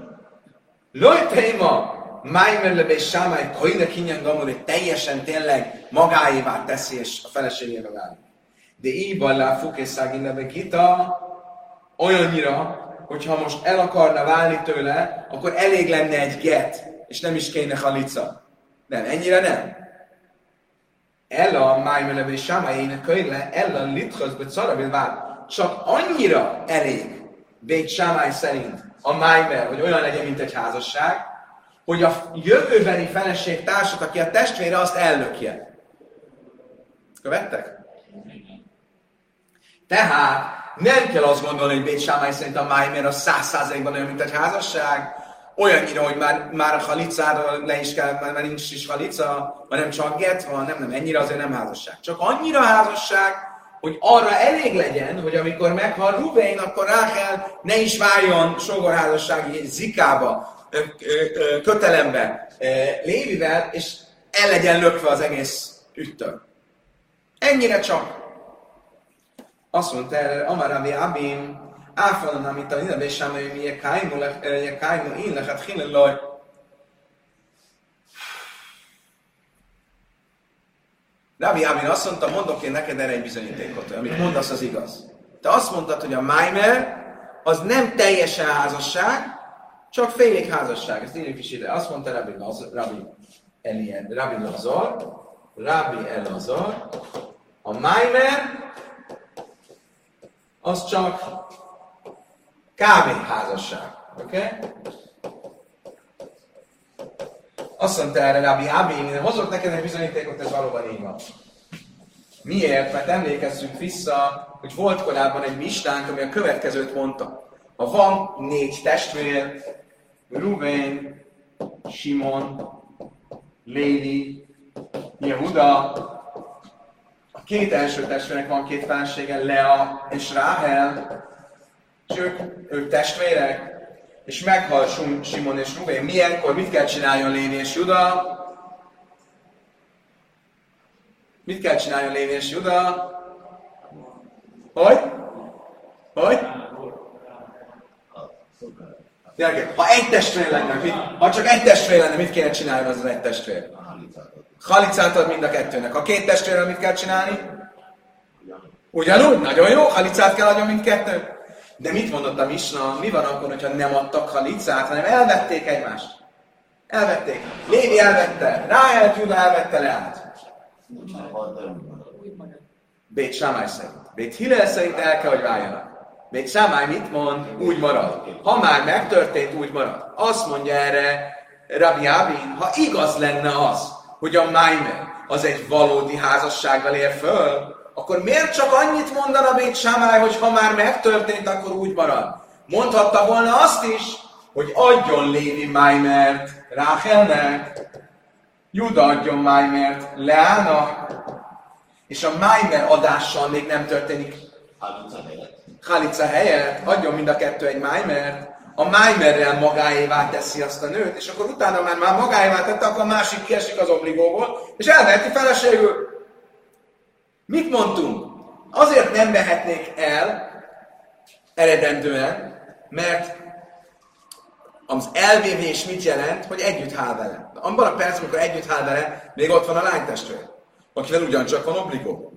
Loj téma, Maimer le Bét Sámály, Kaide Kinyan Gamor, teljesen tényleg magáévá teszi, és a feleségével válik. De így ballá fukészági neve Gita, olyannyira, hogyha most el akarna válni tőle, akkor elég lenne egy get, és nem is kéne halica. Nem, ennyire nem. Ella májmeleve és sámájének könyve, ella litchazbe carabil vár. Csak annyira elég, Bét Sámály szerint a májmel, hogy olyan legyen, mint egy házasság, hogy a jövőbeni feleség társat, aki a testvére, azt ellökje. Követtek? Tehát nem kell azt gondolni, hogy Bét Sámály szerint a májmer a száz százalékban olyan, mint egy házasság, olyannyira, hogy már, már a halicára le is kell, már, már nincs is halica, hanem csak get van, nem, nem, ennyire azért nem házasság. Csak annyira házasság, hogy arra elég legyen, hogy amikor meghal Rubén, akkor Ráhel ne is váljon sogorházassági zikába, kötelembe Lévivel, és el legyen lökve az egész üttől. Ennyire csak. Azt mondta erre, Amarabi Abim, áfalon, amit a Ninabe Sáma, hogy milyen kájmu, én lehet hinelaj. Rabbi Abin azt mondta, mondok én neked erre egy bizonyítékot, amit mondasz az igaz. Te azt mondtad, hogy a Maimer az nem teljesen házasság, csak félig házasság. Ezt írjuk is ide. Azt mondta Rabbi, Laz, Rabbi Elien, Rabbi Lazar, Rabbi Elazar, a Maimer az csak kávéházasság. Oké? Okay? Azt mondta erre Rabbi Abi, én hozok neked egy bizonyítékot, ez valóban így van. Miért? Mert emlékezzünk vissza, hogy volt korábban egy mistánk, ami a következőt mondta. Ha van négy testvér, Ruben, Simon, Lévi, Jehuda, két első testvérnek van két felesége, Lea és Ráhel, és ők, ők testvérek, és meghal Simon és Rubén. Milyenkor, mit kell csináljon Lévi és Juda? Mit kell csináljon Lévi és Juda? Hogy? Hogy? Gyerekek, ha egy testvér lenne, mit, ha csak egy testvér lenne, mit kéne csinálni az az egy testvér? Halicát ad mind a kettőnek. Ha két testvérrel mit kell csinálni? Ugyanúgy? Nagyon jó, halicát kell adjon mindkettő. De mit mondott a Misna? Mi van akkor, hogyha nem adtak halicát, hanem elvették egymást? Elvették. Lévi elvette, Rájel Juda elvette Leát. Bét Sámály szerint. Bét Hillel szerint el kell, hogy váljanak. Bét Sámály mit mond? Úgy marad. Ha már megtörtént, úgy marad. Azt mondja erre Rabbi Abin, ha igaz lenne az, hogy a Maimer az egy valódi házassággal ér föl, akkor miért csak annyit mondana Bét Sámály, hogy ha már megtörtént, akkor úgy marad? Mondhatta volna azt is, hogy adjon Lévi Májmert Ráhelnek, Juda adjon Májmert Leának, és a Májmer adással még nem történik. Halica helyett, adjon mind a kettő egy Májmert, a Májmerrel magáévá teszi azt a nőt, és akkor utána már, már magáévá tette, akkor a másik kiesik az obligóból, és elveheti feleségül. Mit mondtunk? Azért nem vehetnék el eredendően, mert az elvévés mit jelent, hogy együtt hál vele. De abban a percben, amikor együtt hál vele, még ott van a lánytestvér, akivel ugyancsak van obligó.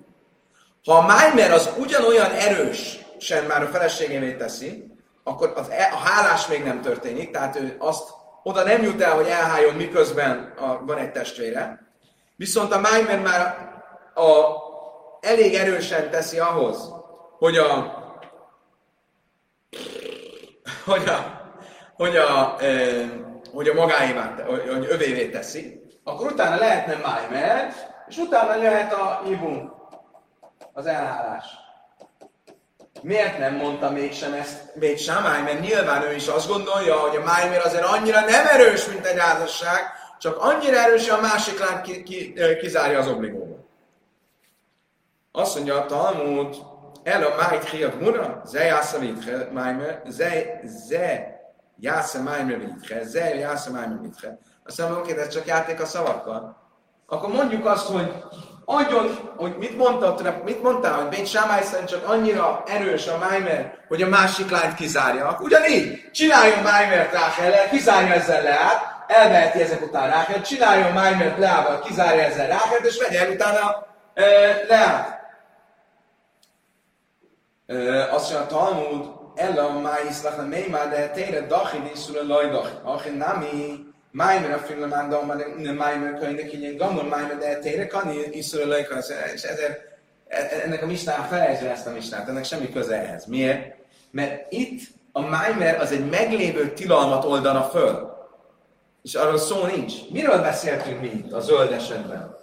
Ha a Maimer az ugyanolyan erős, sem már a feleségévé teszi, akkor az, e- a hálás még nem történik, tehát ő azt oda nem jut el, hogy elháljon, miközben a, van egy testvére. Viszont a Maimer már a elég erősen teszi ahhoz, hogy a hogy a, hogy a, e, hogy a magáévá, hogy övévé teszi, akkor utána lehetne Maimer, és utána lehet a Ibum, az elhálás. Miért nem mondta mégsem ezt Bét Samály, mert nyilván ő is azt gondolja, hogy a Májmér azért annyira nem erős, mint egy házasság, csak annyira erős, hogy a másik lány ki, ki, kizárja az obligót. Azt mondja a Talmud, el a májt hiat mura, ze jásza vitche, májmer, ze, ze jásza májmer vitche, ze jásza májmer vitche. Azt mondom, oké, ez csak játék a szavakkal. Akkor mondjuk azt, hogy adjon, hogy mit mondtál, mit mondtál, hogy Bét Sámály szerint csak annyira erős a Májmer, hogy a másik lányt kizárja. Ugyanígy, csináljon Májmert Ráhellel, kizárja ezzel Leát, elveheti ezek után Ráhel, csináljon Májmert Leával, kizárja ezzel Ráhelt, és vegye el utána e, Leát. E, azt mondja Talmud, Ella máiszlach nem mély már, de tére dachin iszul a lajdach. Achin nami, Májmer a film már de már Májmer könyvnek így gamon Májmer, de tére kan iszul a lajdach. És ezért ennek a misnán felejtsd ezt a misnát, ennek semmi köze ehhez. Miért? Mert itt a Májmer az egy meglévő tilalmat oldana föl. És arról szó nincs. Miről beszéltünk mi itt a zöld esetben?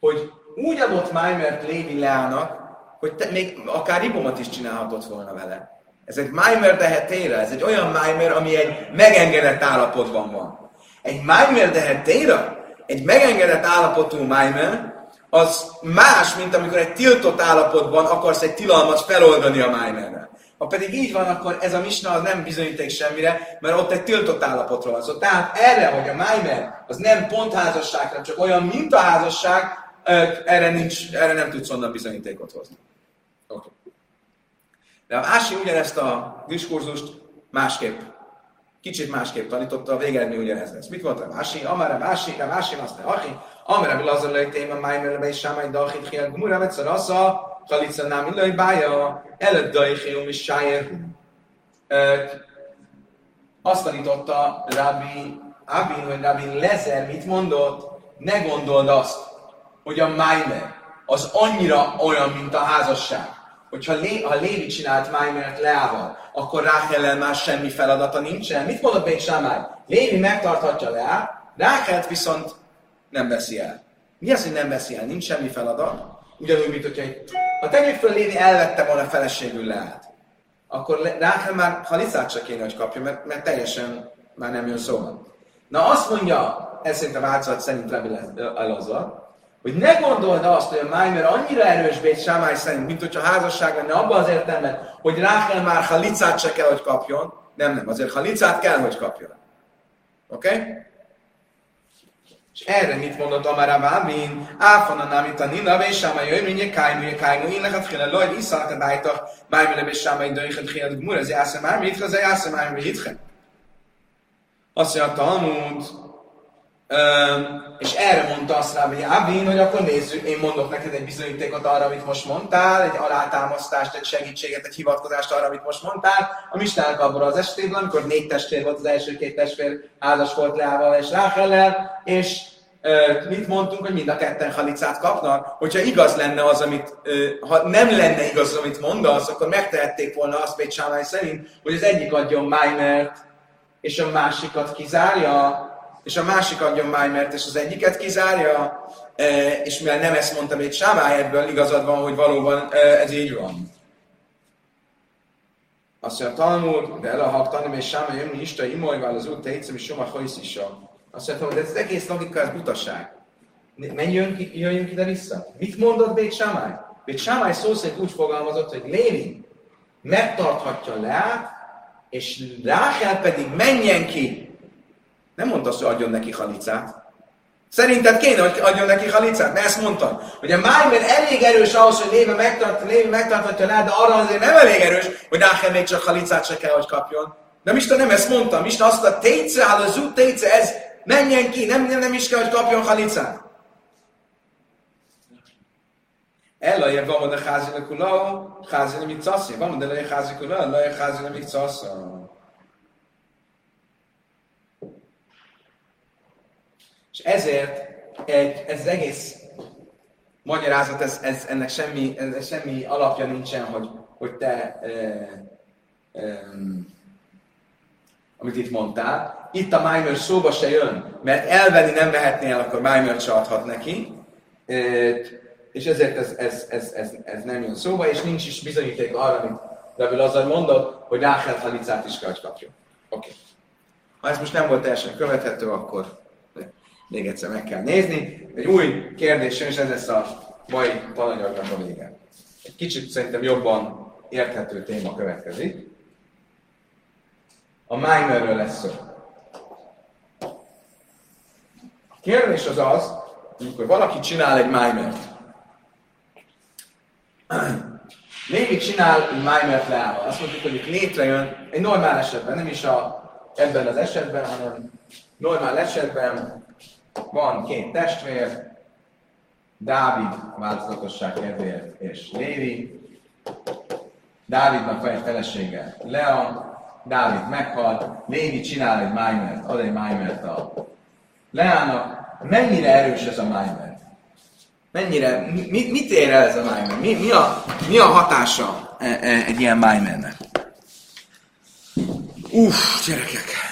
Hogy úgy adott Májmert Lévi Leának, hogy te, még akár ribomat is csinálhatott volna vele. Ez egy Maimer dehetére, ez egy olyan Maimer, ami egy megengedett állapotban van. Egy Maimer dehetére, egy megengedett állapotú Maimer, az más, mint amikor egy tiltott állapotban akarsz egy tilalmat feloldani a Maimerrel. Ha pedig így van, akkor ez a misna az nem bizonyíték semmire, mert ott egy tiltott állapotról van szó. Szóval, tehát erre, hogy a Maimer az nem pont házasságra, csak olyan, mint a házasság, erre, nincs, erre nem tudsz onnan bizonyítékot hozni. De a Ási ugyanezt a diskurzust másképp, kicsit másképp tanította, a végeredmény ugyanez lesz. Mit mondta Ási? Amara Ási, nem Ási, mondja, Achi, Amara Bilazar lőj téma, májmer be is sámai dachit, hiel gumura, vetszer assza, Kalica nem illőj bája, előtt dajhéum is sájér. Azt tanította Rabbi Abin, vagy Rabbi Lezer, mit mondott, ne gondold azt, hogy a Maimer az annyira olyan, mint a házasság, hogyha Lé, ha Lévi csinált Májmert Leával, akkor Ráhellel már semmi feladata nincsen. Mit mondott még Sámály? Lévi megtarthatja Leá, Ráhelt viszont nem veszi el. Mi az, hogy nem veszi el? Nincs semmi feladat. Ugyanúgy, mint hogyha egy... Ha tegyük föl, Lévi elvette volna feleségül Leát, akkor Ráhel már halicát se kéne, hogy kapja, mert, mert teljesen már nem jön szóval. Na azt mondja, ez szerint a változat szerint Rabbi Elazar, hogy ne gondold azt, hogy a Maimer annyira erős Bét Sámály szerint, mint hogyha házasság lenne abban az értelemben, hogy Rákel már halicát se kell, hogy kapjon. Nem, nem, azért halicát kell, hogy kapjon. Oké? Okay? És erre mit mondott Amara Vámin? Áfana nem itt a Nina, és Sámály jöjj, mindjárt kájmú, kájmú, én lehet féle loj, iszalak a dájtak, Májmele, és Sámály döjjhet, hiad, gmur, ez jászem már, mit ez jászem már, mit Azt mondja, Talmud, és erre mondta azt hogy Abin, hogy akkor nézzük, én mondok neked egy bizonyítékot arra, amit most mondtál, egy alátámasztást, egy segítséget, egy hivatkozást arra, amit most mondtál. A Mistának abban az esetében, amikor négy testvér volt, az első két testvér házas volt Leával és Ráhellel, és mit mondtunk, hogy mind a ketten halicát kapnak, hogyha igaz lenne az, amit, ha nem lenne igaz az, amit mondasz, akkor megtehették volna azt Bét szerint, hogy az egyik adjon Májmert, és a másikat kizárja, és a másik adjon Májmert, és az egyiket kizárja, e, és mivel nem ezt mondtam egy Sámály, ebből igazad van, hogy valóban e, ez így van. Azt mondja, Talmud, de elahak tanim, és Sámály jönni Ista, imolvál az út, tejtszem, és Soma Hajszisa. Azt mondja, hogy ez az egész logika, ez butaság. Menjünk, jöjjünk ide vissza. Mit mondott Bét Sámály? Bét Sámály szó szerint úgy fogalmazott, hogy Lévi megtarthatja Leát, és Ráhel pedig menjen ki nem mondta azt, hogy adjon neki halicát. Szerinted kéne, hogy adjon neki halicát? Mert ezt mondtam, hogy a Májmer elég erős ahhoz, hogy Léve, megtart, Léve megtarthatja le, de arra azért nem elég erős, hogy Rákel még csak halicát se kell, hogy kapjon. De Mista nem ezt mondta, Mista azt mondta, tétsze, áll az út, tétsze, ez menjen ki, nem, nem, nem is kell, hogy kapjon halicát. Ella je van de házi kula, házi mit szaszi, van de le házi kula, le házi mit szaszi. És ezért egy, ez az egész magyarázat, ez, ez, ennek semmi, ez, semmi alapja nincsen, hogy, hogy te, e, e, amit itt mondtál. Itt a Maimer szóba se jön, mert elvenni nem vehetné akkor Maimer se adhat neki. E, és ezért ez, ez, ez, ez, ez nem jön szóba, és nincs is bizonyíték arra, amit Rabbi Lazar mondott, hogy Ráhel Halicát is kell, hogy kapjon. Oké. Okay. Ha ez most nem volt teljesen követhető, akkor még egyszer meg kell nézni. Egy új kérdés és ez lesz a mai tananyagnak a vége. Egy kicsit szerintem jobban érthető téma következik. A Mimerről lesz szó. A kérdés az az, amikor valaki csinál egy Mimert, Lévi csinál egy Mimert leállva. Azt mondjuk, hogy itt létrejön egy normál esetben, nem is a, ebben az esetben, hanem normál esetben van két testvér, Dávid változatosság kedvéért és Lévi. Dávidnak van egy felesége, Lea, Dávid meghal, Lévi csinál egy Mimert, ad egy Mimert a Leának. Mennyire erős ez a Mimer? Mennyire, mi, mit ér el ez a Mimer? Mi, mi, a, mi a hatása e, e, egy ilyen Mimernek? Uff, gyerekek!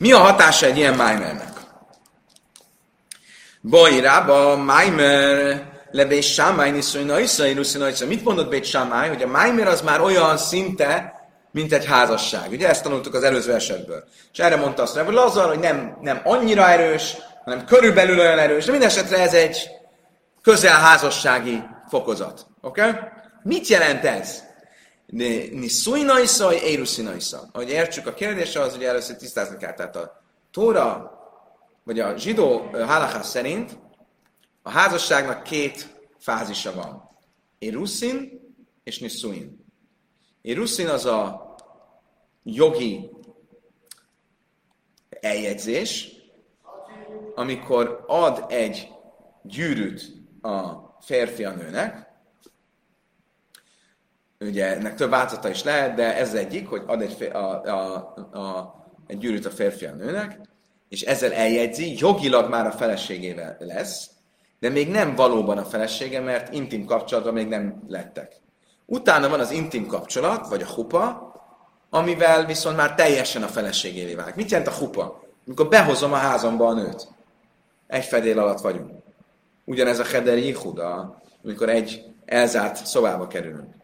Mi a hatása egy ilyen Mimernek? Bajrába, Mimer, levés Sámály, niszony, iszai, ruszi, Mit mondott Bét Sámály, hogy a Mimer az már olyan szinte, mint egy házasság. Ugye ezt tanultuk az előző esetből. És erre mondta azt hogy Lazar, hogy nem, nem annyira erős, hanem körülbelül olyan erős, de minden esetre ez egy közelházassági fokozat. Oké? Okay? Mit jelent ez? Ni szujnajszaj, éruszínajsza. Ahogy értsük a kérdése, az ugye először tisztázni kell. Tehát a Tóra, vagy a zsidó hálachás szerint a házasságnak két fázisa van. Éruszin és Niszuin. Éruszin az a jogi eljegyzés, amikor ad egy gyűrűt a férfi a nőnek, ugye ennek több változata is lehet, de ez egyik, hogy ad egy, a, a, a, egy gyűrűt a férfi a nőnek, és ezzel eljegyzi, jogilag már a feleségével lesz, de még nem valóban a felesége, mert intim kapcsolatban még nem lettek. Utána van az intim kapcsolat, vagy a hupa, amivel viszont már teljesen a feleségévé válik. Mit jelent a hupa? Amikor behozom a házamba a nőt. Egy fedél alatt vagyunk. Ugyanez a heder yichud, amikor egy elzárt szobába kerülünk.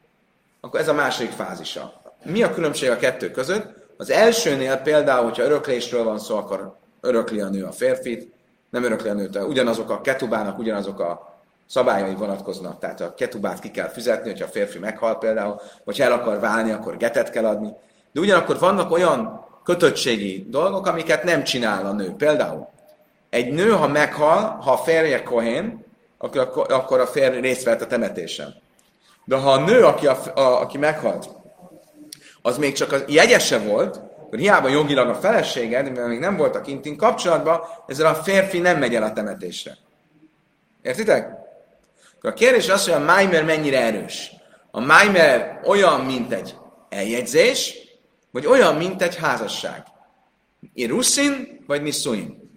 Akkor ez a második fázisa. Mi a különbség a kettő között? Az elsőnél például, hogyha öröklésről van szó, akkor örökli a nő a férfit, nem örökli a nőt, ugyanazok a ketubának, ugyanazok a szabályai vonatkoznak, tehát a ketubát ki kell fizetni, hogyha a férfi meghal például, vagy el akar válni, akkor getet kell adni. De ugyanakkor vannak olyan kötöttségi dolgok, amiket nem csinál a nő. Például egy nő, ha meghal, ha a férje kohén, akkor, akkor a férj részt vett a temetésen. De ha a nő, aki, a, a, aki meghalt, az még csak a jegyese volt, akkor hiába jogilag a felesége, mivel még nem voltak intim kapcsolatban, ezzel a férfi nem megy el a temetésre. Értitek? Akkor a kérdés az, hogy a Maimer mennyire erős. A Maimer olyan, mint egy eljegyzés, vagy olyan, mint egy házasság. Iruszin, vagy Niszuin.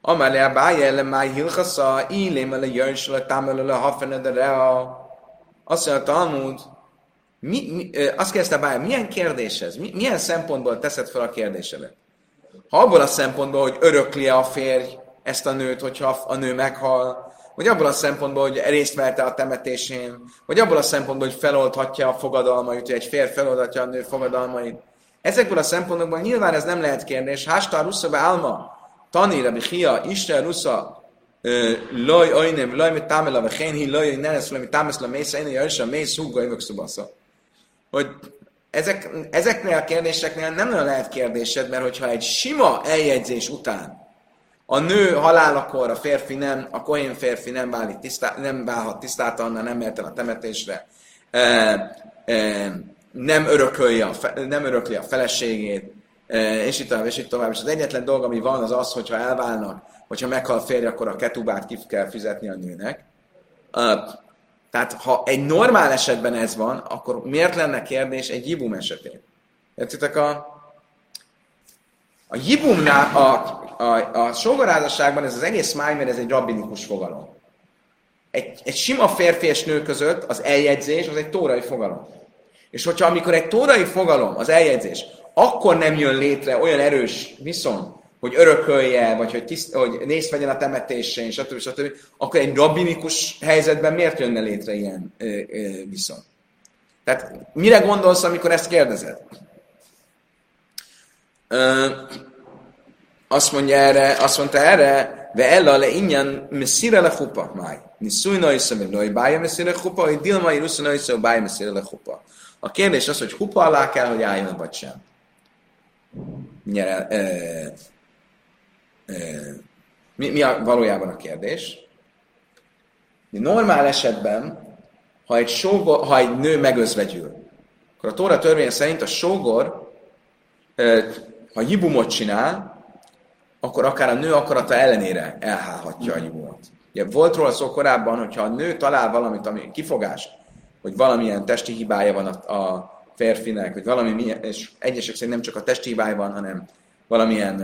Amellé a bája ellen máj hilchasza, illém ele jöjjön, támel le hafenedere a... Azt mondja a Talmud, mi, mi, azt kérdezte Bája, milyen kérdés ez? Mi, milyen szempontból teszed fel a kérdésedet? Ha abból a szempontból, hogy örökli a férj ezt a nőt, hogyha a nő meghal, vagy abból a szempontból, hogy részt vette a temetésén, vagy abból a szempontból, hogy feloldhatja a fogadalmait, hogy egy férj feloldhatja a nő fogadalmait. Ezekből a szempontokból nyilván ez nem lehet kérdés. Hásta rusza be álma, tani, rabbi hia, Isten rusza, loj ojnem, loj mit támela, vagy hén hi, loj nenes, loj mit támeszla, mész, én jöjjön, mész, húgga, jövök szubasza. Hogy ezek, ezeknél a kérdéseknél nem nagyon lehet kérdésed, mert hogyha egy sima eljegyzés után a nő halálakor a férfi nem, a kohén férfi nem, válik tisztá, nem válhat tisztátalanná, nem mehet el a temetésre, e, e, nem, örökölj a, nem örökli a feleségét, e, és itt tovább, és itt tovább. És az egyetlen dolog, ami van, az az, hogyha elválnak, hogyha meghal a férje, akkor a ketubát ki kell fizetni a nőnek. Tehát, ha egy normál esetben ez van, akkor miért lenne kérdés egy jibum esetén? Értitek a... A jibumnál, a, a, a sógorázasságban ez az egész májmer, ez egy rabbinikus fogalom. Egy, egy sima férfi és nő között az eljegyzés az egy tórai fogalom. És hogyha amikor egy tórai fogalom, az eljegyzés, akkor nem jön létre olyan erős viszony, hogy örökölje, vagy hogy, tiszt, hogy részt vegyen a temetésén, stb. stb., akkor egy rabbinikus helyzetben miért jönne létre ilyen ö, ö, viszony? Tehát mire gondolsz, amikor ezt kérdezed? Ö, azt mondja erre, azt mondta erre, ve ella le ingyen messzire le chupa, máj. Niszúj naisza, meg női bája messzire chupa, hogy dilma irusza naisza, bája messzire le chupa. A kérdés az, hogy hupa alá kell, hogy álljon, vagy sem. Nyere, mi, mi a, valójában a kérdés? Normál esetben, ha egy, sógor, ha egy nő megözvegyül, akkor a Tóra törvény szerint a sógor, ha jibumot csinál, akkor akár a nő akarata ellenére elhálhatja a jibumot. Ugye volt róla szó korábban, hogyha a nő talál valamit, ami kifogás, hogy valamilyen testi hibája van a, a férfinek, hogy valami és egyesek szerint nem csak a testi hibája van, hanem valamilyen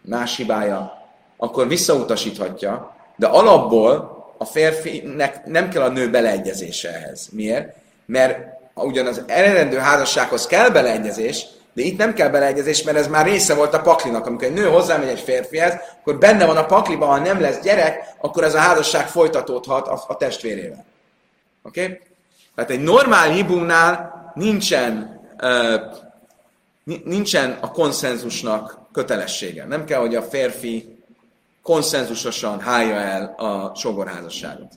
más hibája, akkor visszautasíthatja, de alapból a férfinek nem kell a nő beleegyezése ehhez. Miért? Mert ugyan az eredendő házassághoz kell beleegyezés, de itt nem kell beleegyezés, mert ez már része volt a paklinak. Amikor egy nő hozzámegy egy férfihez, akkor benne van a pakliban, ha nem lesz gyerek, akkor ez a házasság folytatódhat a, a testvérével. Oké? Okay? Tehát egy normál hibumnál nincsen, uh, nincsen a konszenzusnak kötelessége. Nem kell, hogy a férfi konszenzusosan hálja el a sogorházasságot.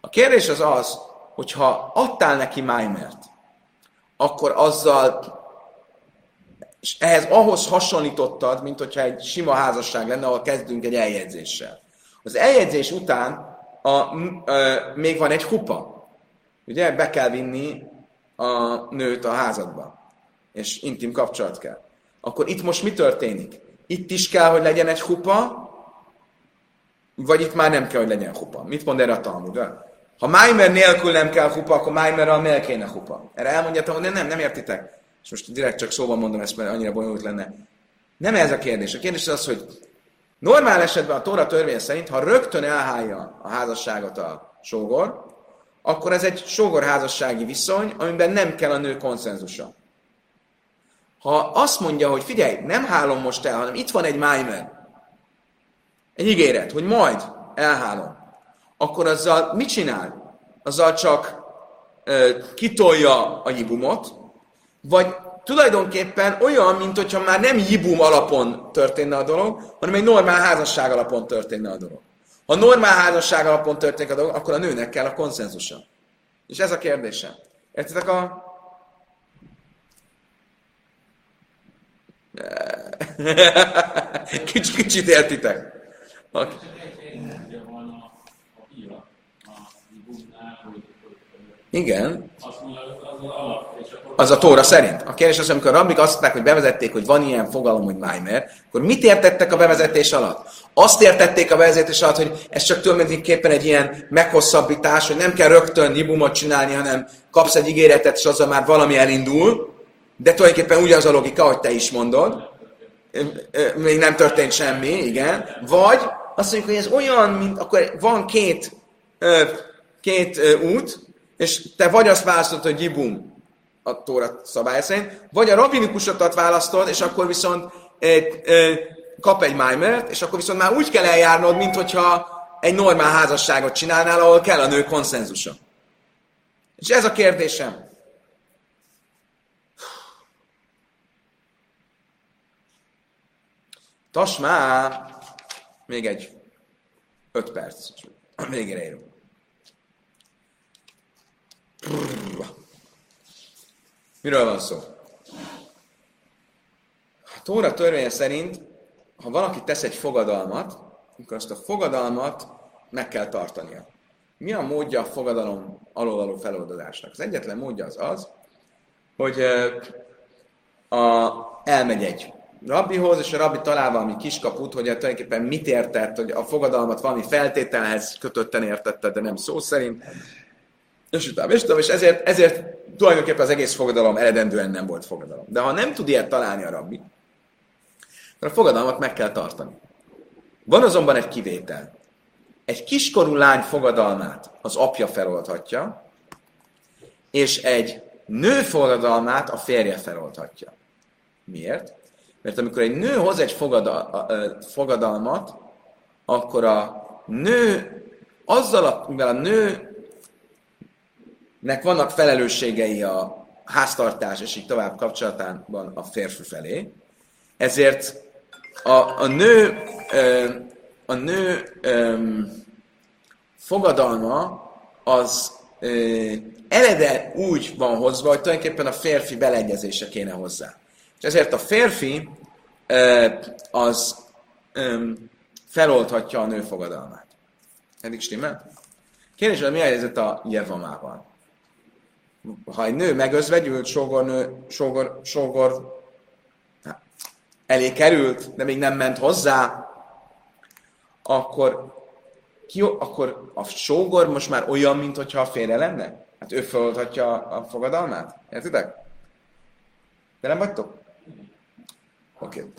A kérdés az az, hogyha adtál neki májmert, akkor azzal és ehhez ahhoz hasonlítottad, mint hogyha egy sima házasság lenne, ahol kezdünk egy eljegyzéssel. Az eljegyzés után a, a, még van egy hupa. Ugye be kell vinni a nőt a házadba, és intim kapcsolat kell. Akkor itt most mi történik? Itt is kell, hogy legyen egy hupa, vagy itt már nem kell, hogy legyen hupa. Mit mond erre a Talmud? Ha Májmer nélkül nem kell hupa, akkor Májmerrel miért kéne hupa? Erre elmondjátok, hogy nem, nem értitek és most direkt csak szóban mondom ezt, mert annyira bonyolult lenne. Nem ez a kérdés. A kérdés az, hogy normál esetben a Tóra törvény szerint, ha rögtön elhálja a házasságot a sógor, akkor ez egy sógorházassági viszony, amiben nem kell a nő konszenzusa. Ha azt mondja, hogy figyelj, nem hálom most el, hanem itt van egy májmer, egy ígéret, hogy majd elhálom, akkor azzal mit csinál? Azzal csak ö, kitolja a jibumot, vagy tulajdonképpen olyan, mint hogyha már nem jibum alapon történne a dolog, hanem egy normál házasság alapon történne a dolog. Ha normál házasság alapon történik a dolog, akkor a nőnek kell a konszenzusa. És ez a kérdésem. Értitek a... Kicsit, kicsit értitek. Okay. Igen. Az a tóra szerint. A kérdés az, amikor a rabbik azt mondták, hogy bevezették, hogy van ilyen fogalom, hogy májmer, akkor mit értettek a bevezetés alatt? Azt értették a bevezetés alatt, hogy ez csak tulajdonképpen egy ilyen meghosszabbítás, hogy nem kell rögtön nibumot csinálni, hanem kapsz egy ígéretet, és azzal már valami elindul, de tulajdonképpen ugyanaz a logika, hogy te is mondod. Még nem történt semmi, igen. Vagy azt mondjuk, hogy ez olyan, mint akkor van két, két út, és te vagy azt választod, hogy jibum a Tóra szabály szerint, vagy a rabinikusot választod, és akkor viszont kap egy májmert, és akkor viszont már úgy kell eljárnod, mint hogyha egy normál házasságot csinálnál, ahol kell a nő konszenzusa. És ez a kérdésem. Tasmá, még egy öt perc. Végére érünk. Miről van szó? A Tóra törvénye szerint, ha valaki tesz egy fogadalmat, akkor azt a fogadalmat meg kell tartania. Mi a módja a fogadalom alól való feloldozásnak? Az egyetlen módja az az, hogy a, elmegy egy rabbihoz, és a rabbi talál valami kiskaput, hogy tulajdonképpen mit értett, hogy a fogadalmat valami feltételhez kötötten értette, de nem szó szerint, és utána, és utána, és ezért, ezért tulajdonképpen az egész fogadalom eredendően nem volt fogadalom. De ha nem tud ilyet találni a rabbi, akkor a fogadalmat meg kell tartani. Van azonban egy kivétel. Egy kiskorú lány fogadalmát az apja feloldhatja, és egy nő fogadalmát a férje feloldhatja. Miért? Mert amikor egy nő hoz egy fogadal, fogadalmat, akkor a nő azzal, a, mivel a nőnek vannak felelősségei a háztartás és így tovább kapcsolatában a férfi felé, ezért a, a nő, a nő fogadalma az eleve úgy van hozva, hogy tulajdonképpen a férfi beleegyezése kéne hozzá. És ezért a férfi az feloldhatja a nő fogadalmát. Eddig stimmel? Kérdés, hogy mi a helyzet a jevamával? Ha egy nő megözvegyült, sógor, sógor, sógor elé került, de még nem ment hozzá, akkor, ki, akkor a sógor most már olyan, mint hogyha a félre lenne? Hát ő feloldhatja a fogadalmát? Értitek? De nem vagytok? Oké. Okay.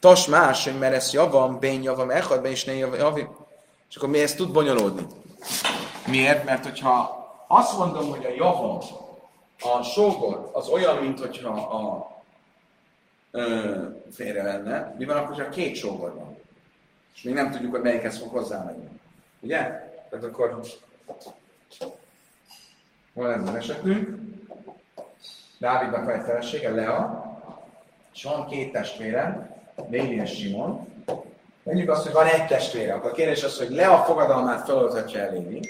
Tas más, hogy mert ez javam, bén javam, echad, is ne javim. És akkor mi ezt tud bonyolódni? Miért? Mert hogyha azt mondom, hogy a javam, a sógor, az olyan, mint hogyha a ö, félre lenne, mi van akkor, ha két sógor van? És még nem tudjuk, hogy melyikhez fog hozzámenni. Ugye? Tehát akkor hol lenne esetünk? Dávidnak van egy felesége, Lea, és van két testvére, Lévi és Simon. Mondjuk azt, hogy van egy testvére, akkor a kérdés az, hogy le a fogadalmát feloldhatja el Lévi.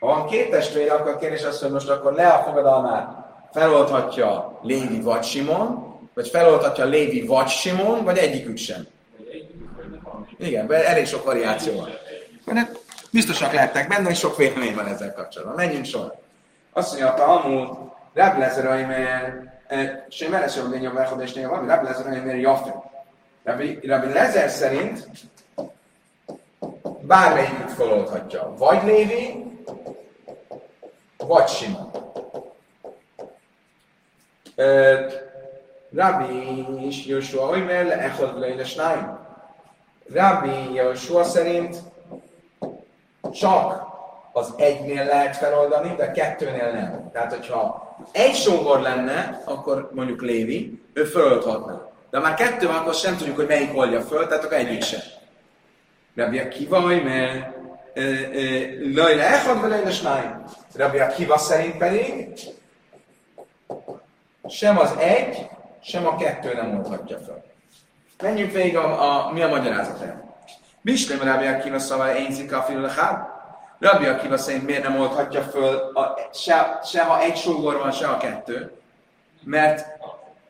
Ha van két testvére, akkor a kérdés az, hogy most akkor le a fogadalmát feloldhatja Lévi vagy Simon, vagy feloldhatja Lévi vagy Simon, vagy egyikük sem. Igen, elég sok variáció van. Mert biztosak lehettek benne, és sok vélemény van ezzel kapcsolatban. Menjünk sor. Azt mondja a Talmud, Reb Lezer, sem elesem a lényeg a és néha van, Reb Lezer, mert Jaffe. Rabbi, Rabbi Lezer szerint bármelyikük feloldhatja. Vagy Lévi, vagy Simon. Rabbi is Joshua, hogy mert le echod le snáim. Rabbi Joshua szerint csak az egynél lehet feloldani, de kettőnél nem. Tehát, hogyha egy sógor lenne, akkor mondjuk Lévi, ő feloldhatná. De már kettő van, akkor sem tudjuk, hogy melyik oldja föl, tehát akkor egyik sem. Rabbi Akiva, mert Lajla Echad, Lajla Snáim. Rabbi Akiva szerint pedig sem az egy, sem a kettő nem oldhatja föl. Menjünk végig a, a mi a magyarázata. Mislem Rabbi Akiva szavar én zika filachad. Rabbi Akiva szerint miért nem oldhatja föl a, se, se ha egy sógor van, se a kettő? Mert,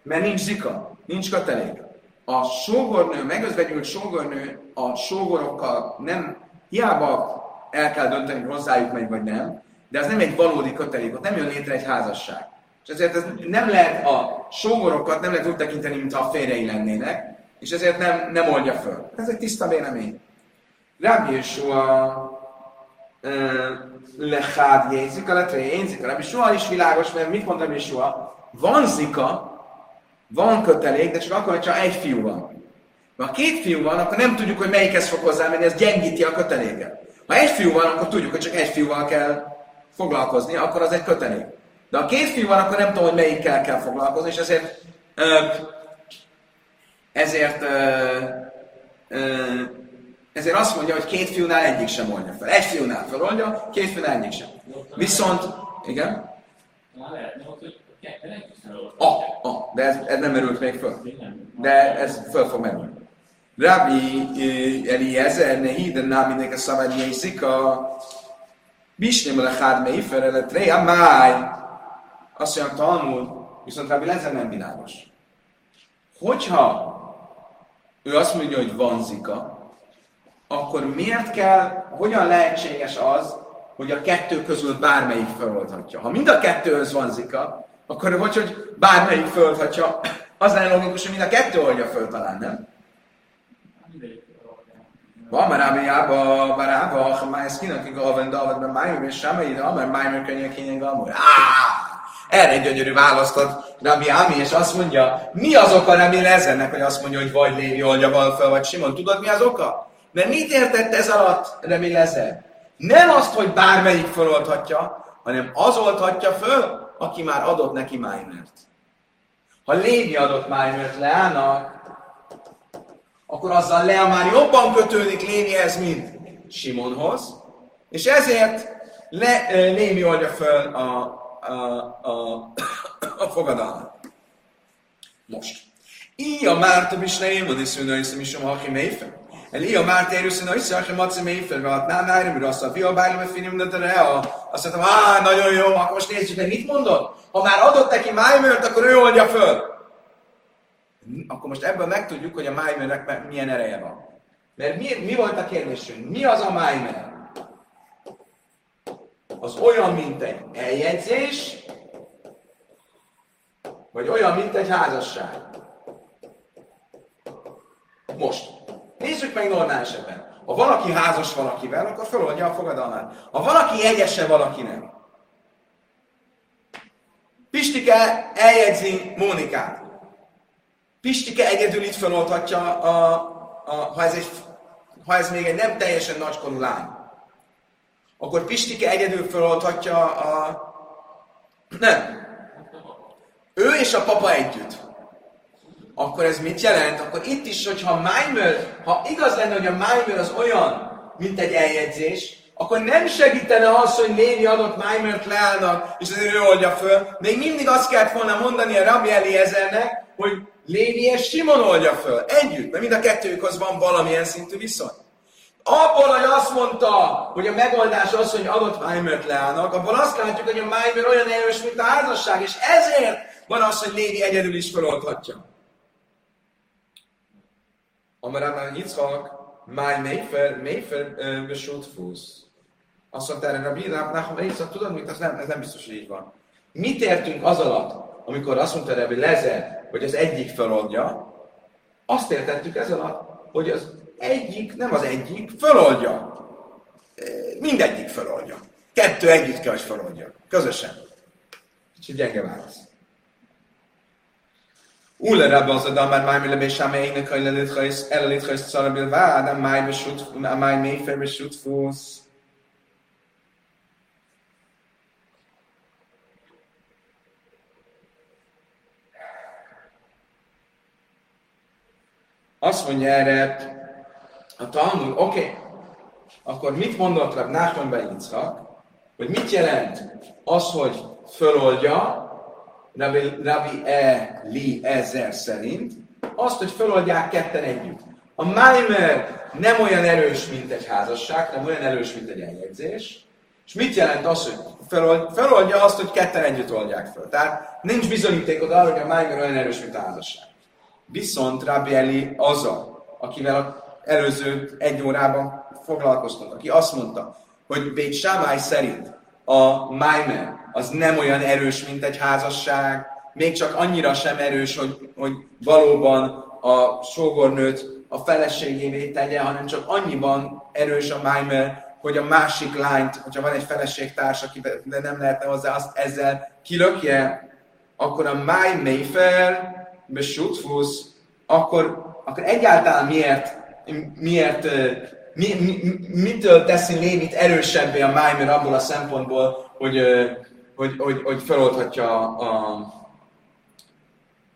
mert nincs zika. Nincs kötelék. A sógornő, megözvegyült sógornő a sógorokkal nem, hiába el kell dönteni, hogy hozzájuk megy vagy nem, de ez nem egy valódi kötelék, ott nem jön létre egy házasság. És ezért ez nem lehet a sógorokat nem lehet úgy tekinteni, mintha a férjei lennének, és ezért nem, nem oldja föl. Ez egy tiszta vélemény. Rabbi Yeshua lehád jézika, letre jézika. Rabbi Yeshua is világos, mert mit mond Rabbi Yeshua? Van zika, van kötelék, de csak akkor, hogyha egy fiú van. Ha két fiú van, akkor nem tudjuk, hogy melyikhez fog hozzámenni, ez gyengíti a köteléket. Ha egy fiú van, akkor tudjuk, hogy csak egy fiúval kell foglalkozni, akkor az egy kötelék. De ha két fiú van, akkor nem tudom, hogy melyikkel kell foglalkozni, és ezért ezért ezért azt mondja, hogy két fiúnál egyik sem oldja fel. Egy fiúnál feloldja, két fiúnál egyik sem. Viszont, igen? Ah, ah, de ez, ez nem merült még föl. De ez föl fog merülni. Rabbi Eliezer, nehi, de nem mindenki a szabad jészik a Bisnem le hád mei felelet a máj. Azt mondja, Talmud, viszont Rabbi Eliezer nem világos. Hogyha ő azt mondja, hogy van zika, akkor miért kell, hogyan lehetséges az, hogy a kettő közül bármelyik feloldhatja? Ha mind a kettőhöz van zika, akkor vagy, hogy bármelyik földhatja, az lenne logikus, hogy mind a kettő oldja föl talán, nem? Van már Rábiába, Barába, ha már ezt kinek igazán David, mert májum és sem, ide, mert májum könyvek kényeg amúgy. Erre egy gyönyörű választott Rabbi Ami, és azt mondja, mi az oka Rabbi Lezernek, hogy azt mondja, hogy vagy Lévi oldja fel, vagy Simon. Tudod, mi az oka? Mert mit értett ez alatt Rabbi Lezer? Nem azt, hogy bármelyik föloldhatja, hanem az oldhatja föl, aki már adott neki májmert. Ha Lévi adott Májmert Leának, akkor azzal Lea már jobban kötődik Lévihez, mint Simonhoz, és ezért Le, Lévi oldja föl a, a, a, a fogadalmat. Most. Ija Márta Bisneim, van is szűnő, hiszem is a Hachi Méfer. El Ija Márta érőszűnő, hiszem, hogy Maci Méfer, mert nem nájra, mert azt a fia bárli, mert finim, de te azt mondtam, á, nagyon jó, akkor most nézzük meg, mit mondod? Ha már adott neki Májmert, akkor ő oldja föl. Akkor most ebből megtudjuk, hogy a Májmernek milyen ereje van. Mert mi, mi volt a kérdésünk? Mi az a Májmer? Az olyan, mint egy eljegyzés, vagy olyan, mint egy házasság. Most, nézzük meg normál esetben. Ha valaki házas valakivel, akkor feloldja a fogadalmát. Ha valaki egyese valakinek, Pistike eljegyzi Mónikát. Pistike egyedül itt feloldhatja, a, a, ha, ez egy, ha ez még egy nem teljesen nagykorú lány. Akkor Pistike egyedül feloldhatja a... Nem. Ő és a papa együtt. Akkor ez mit jelent? Akkor itt is, hogyha Maimer, ha igaz lenne, hogy a Maimer az olyan, mint egy eljegyzés, akkor nem segítene az, hogy Lévi adott Maimert leállnak, és azért ő oldja föl. Még mindig azt kellett volna mondani a Rabbi Eliezernek, hogy Lévi és Simon oldja föl. Együtt, mert mind a kettőjükhoz van valamilyen szintű viszony. Abból, hogy azt mondta, hogy a megoldás az, hogy adott Maimert leállnak, abból azt látjuk, hogy a Maimer olyan erős, mint a házasság, és ezért van az, hogy Lévi egyedül is feloldhatja. Amarában Yitzhak, Máj Mayfair, Mayfair besult fusz. Azt mondta erre Rabbi Nachum Eiszak, tudod mit? Ez nem, ez nem biztos, hogy így van. Mit értünk az alatt, amikor azt mondta Rabbi Lezer, hogy az egyik feloldja? Azt értettük ez alatt, hogy az egyik, nem az egyik, feloldja. Mindegyik feloldja. Kettő együtt kell, hogy feloldja. Közösen. Kicsit gyenge válasz. Ule rabbi az adam már máj mille bésá meinek a lelit hajsz szara bilvád, a máj besut, a máj méfer besut fúsz. Azt mondja erre a Talmud, oké, okay. akkor mit mondott Rab Nachman Beincak, hogy mit jelent az, hogy föloldja, Rabbi, Rabbi E. Li ezer szerint, azt, hogy föloldják ketten együtt. A Maimer nem olyan erős, mint egy házasság, nem olyan erős, mint egy eljegyzés. És mit jelent az, hogy felold, feloldja azt, hogy ketten együtt oldják fel. Tehát nincs bizonyítékod arra, hogy a Maimer olyan erős, mint a házasság. Viszont Rabbi Eli az a, akivel az előző egy órában foglalkoztunk, aki azt mondta, hogy Bét Sámály szerint a Maimer az nem olyan erős, mint egy házasság, még csak annyira sem erős, hogy, hogy valóban a sógornőt a feleségévé tegye, hanem csak annyiban erős a Maimer, hogy a másik lányt, hogyha van egy feleségtárs, aki de nem lehetne hozzá, azt ezzel kilökje, akkor a My Mayfair besutfusz, akkor, akkor egyáltalán miért, miért mi, mi, mitől teszi Lévit erősebbé a Maimer abból a szempontból, hogy, hogy, hogy, hogy feloldhatja a,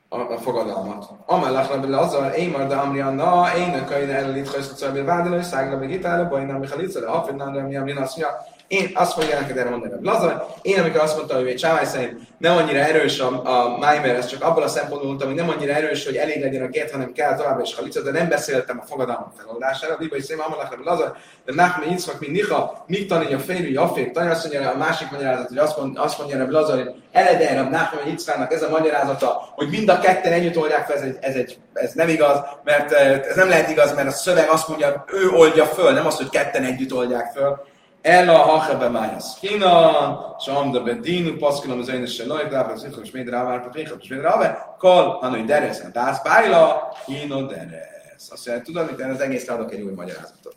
a, a fogadalmat. Amellett rabbi Lazar, én már de Amrianna, én a kain el itt hajszat szabél vádoló, szágra meg gitára, baj nem Michalica, de hafidnán, de mi azt mondja, én azt fogja neked erre mondani, Lazar, én amikor azt mondtam, hogy egy csávály szerint nem annyira erős a, a Maimer, ez csak abban a szempontból mondtam, hogy nem annyira erős, hogy elég legyen a két, hanem kell tovább is halica, de nem beszéltem a fogadalmak feloldására. Biba is szém, amalak, hogy Lazar, de Nachme Yitzchak, mint Niha, mit tanulja a férű, Jafék, tanulja azt mondja, a másik magyarázat, hogy azt, mond, azt mondja, hogy Lazar, hogy elede a Nachme Yitzchaknak ez a magyarázata, hogy mind a ketten együtt oldják fel, ez, egy, ez, egy, ez nem igaz, mert ez nem lehet igaz, mert a szöveg azt mondja, ő oldja föl, nem az, hogy ketten együtt oldják föl. Ela hache be meines China, sham der bedin und paskel am zeine shloi da was ich mich mit ravar pekh, ich mit ravar, kol hanu deres, das baila, hino deres. Azt jelenti, tudod, itt az egész adok egy új magyarázatot.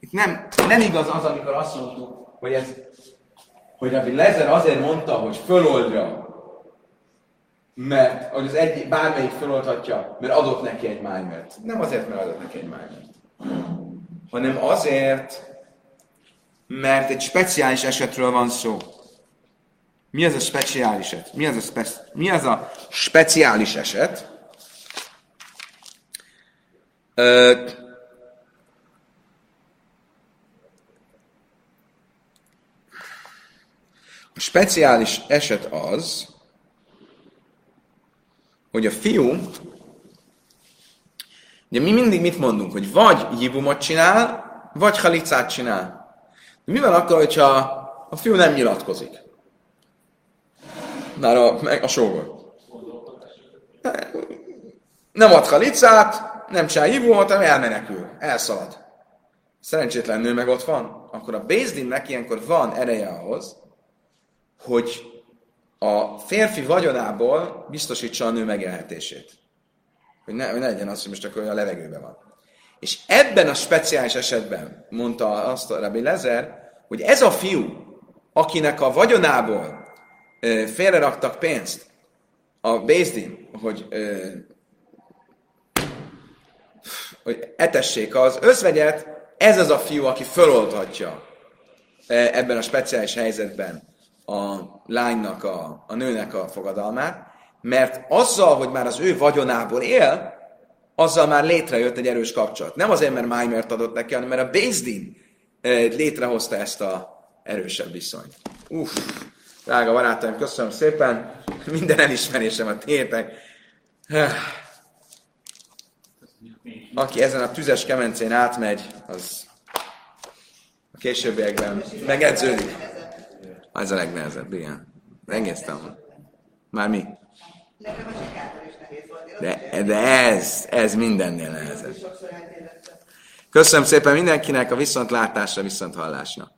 Itt nem, nem igaz az, amikor azt mondtuk, hogy ez, hogy Rabbi Lezer azért mondta, hogy föloldja, mert, hogy az egy, bármelyik föloldhatja, mert adott neki egy májmert. Nem azért, mert adott neki egy májmert, hanem azért, mert egy speciális esetről van szó. Mi az a speciális eset? Mi az a, spe- mi az a speciális eset? Ö, a speciális eset az, hogy a fiú, ugye mi mindig mit mondunk, hogy vagy jibumot csinál, vagy halicát csinál. Mi van akkor, hogyha a fiú nem nyilatkozik? Már a, a sógor. Nem ad halicát, nem csinál jibumot, hanem elmenekül, elszalad. Szerencsétlen nő meg ott van, akkor a Bézdinnek ilyenkor van ereje ahhoz, hogy a férfi vagyonából biztosítsa a nő megélhetését. Hogy ne, hogy ne legyen az, hogy most akkor a levegőben van. És ebben a speciális esetben mondta azt a Rabbi Lezer, hogy ez a fiú, akinek a vagyonából félreraktak pénzt, a Bézdin, hogy, hogy etessék az özvegyet, ez az a fiú, aki föloldhatja ebben a speciális helyzetben a lánynak, a, a nőnek a fogadalmát, mert azzal, hogy már az ő vagyonából él, azzal már létrejött egy erős kapcsolat. Nem azért, mert Májmert adott neki, hanem mert a Bézdin létrehozta ezt a erősebb viszonyt. Uff, drága barátaim, köszönöm szépen, minden elismerésem a tétek. Aki ezen a tüzes kemencén átmegy, az a későbbiekben megedződik. Ez a legnehezebb, igen. Engedtem. Már mi? De, de ez, ez mindennél nehezebb. Köszönöm szépen mindenkinek a viszontlátásra, viszonthallásra.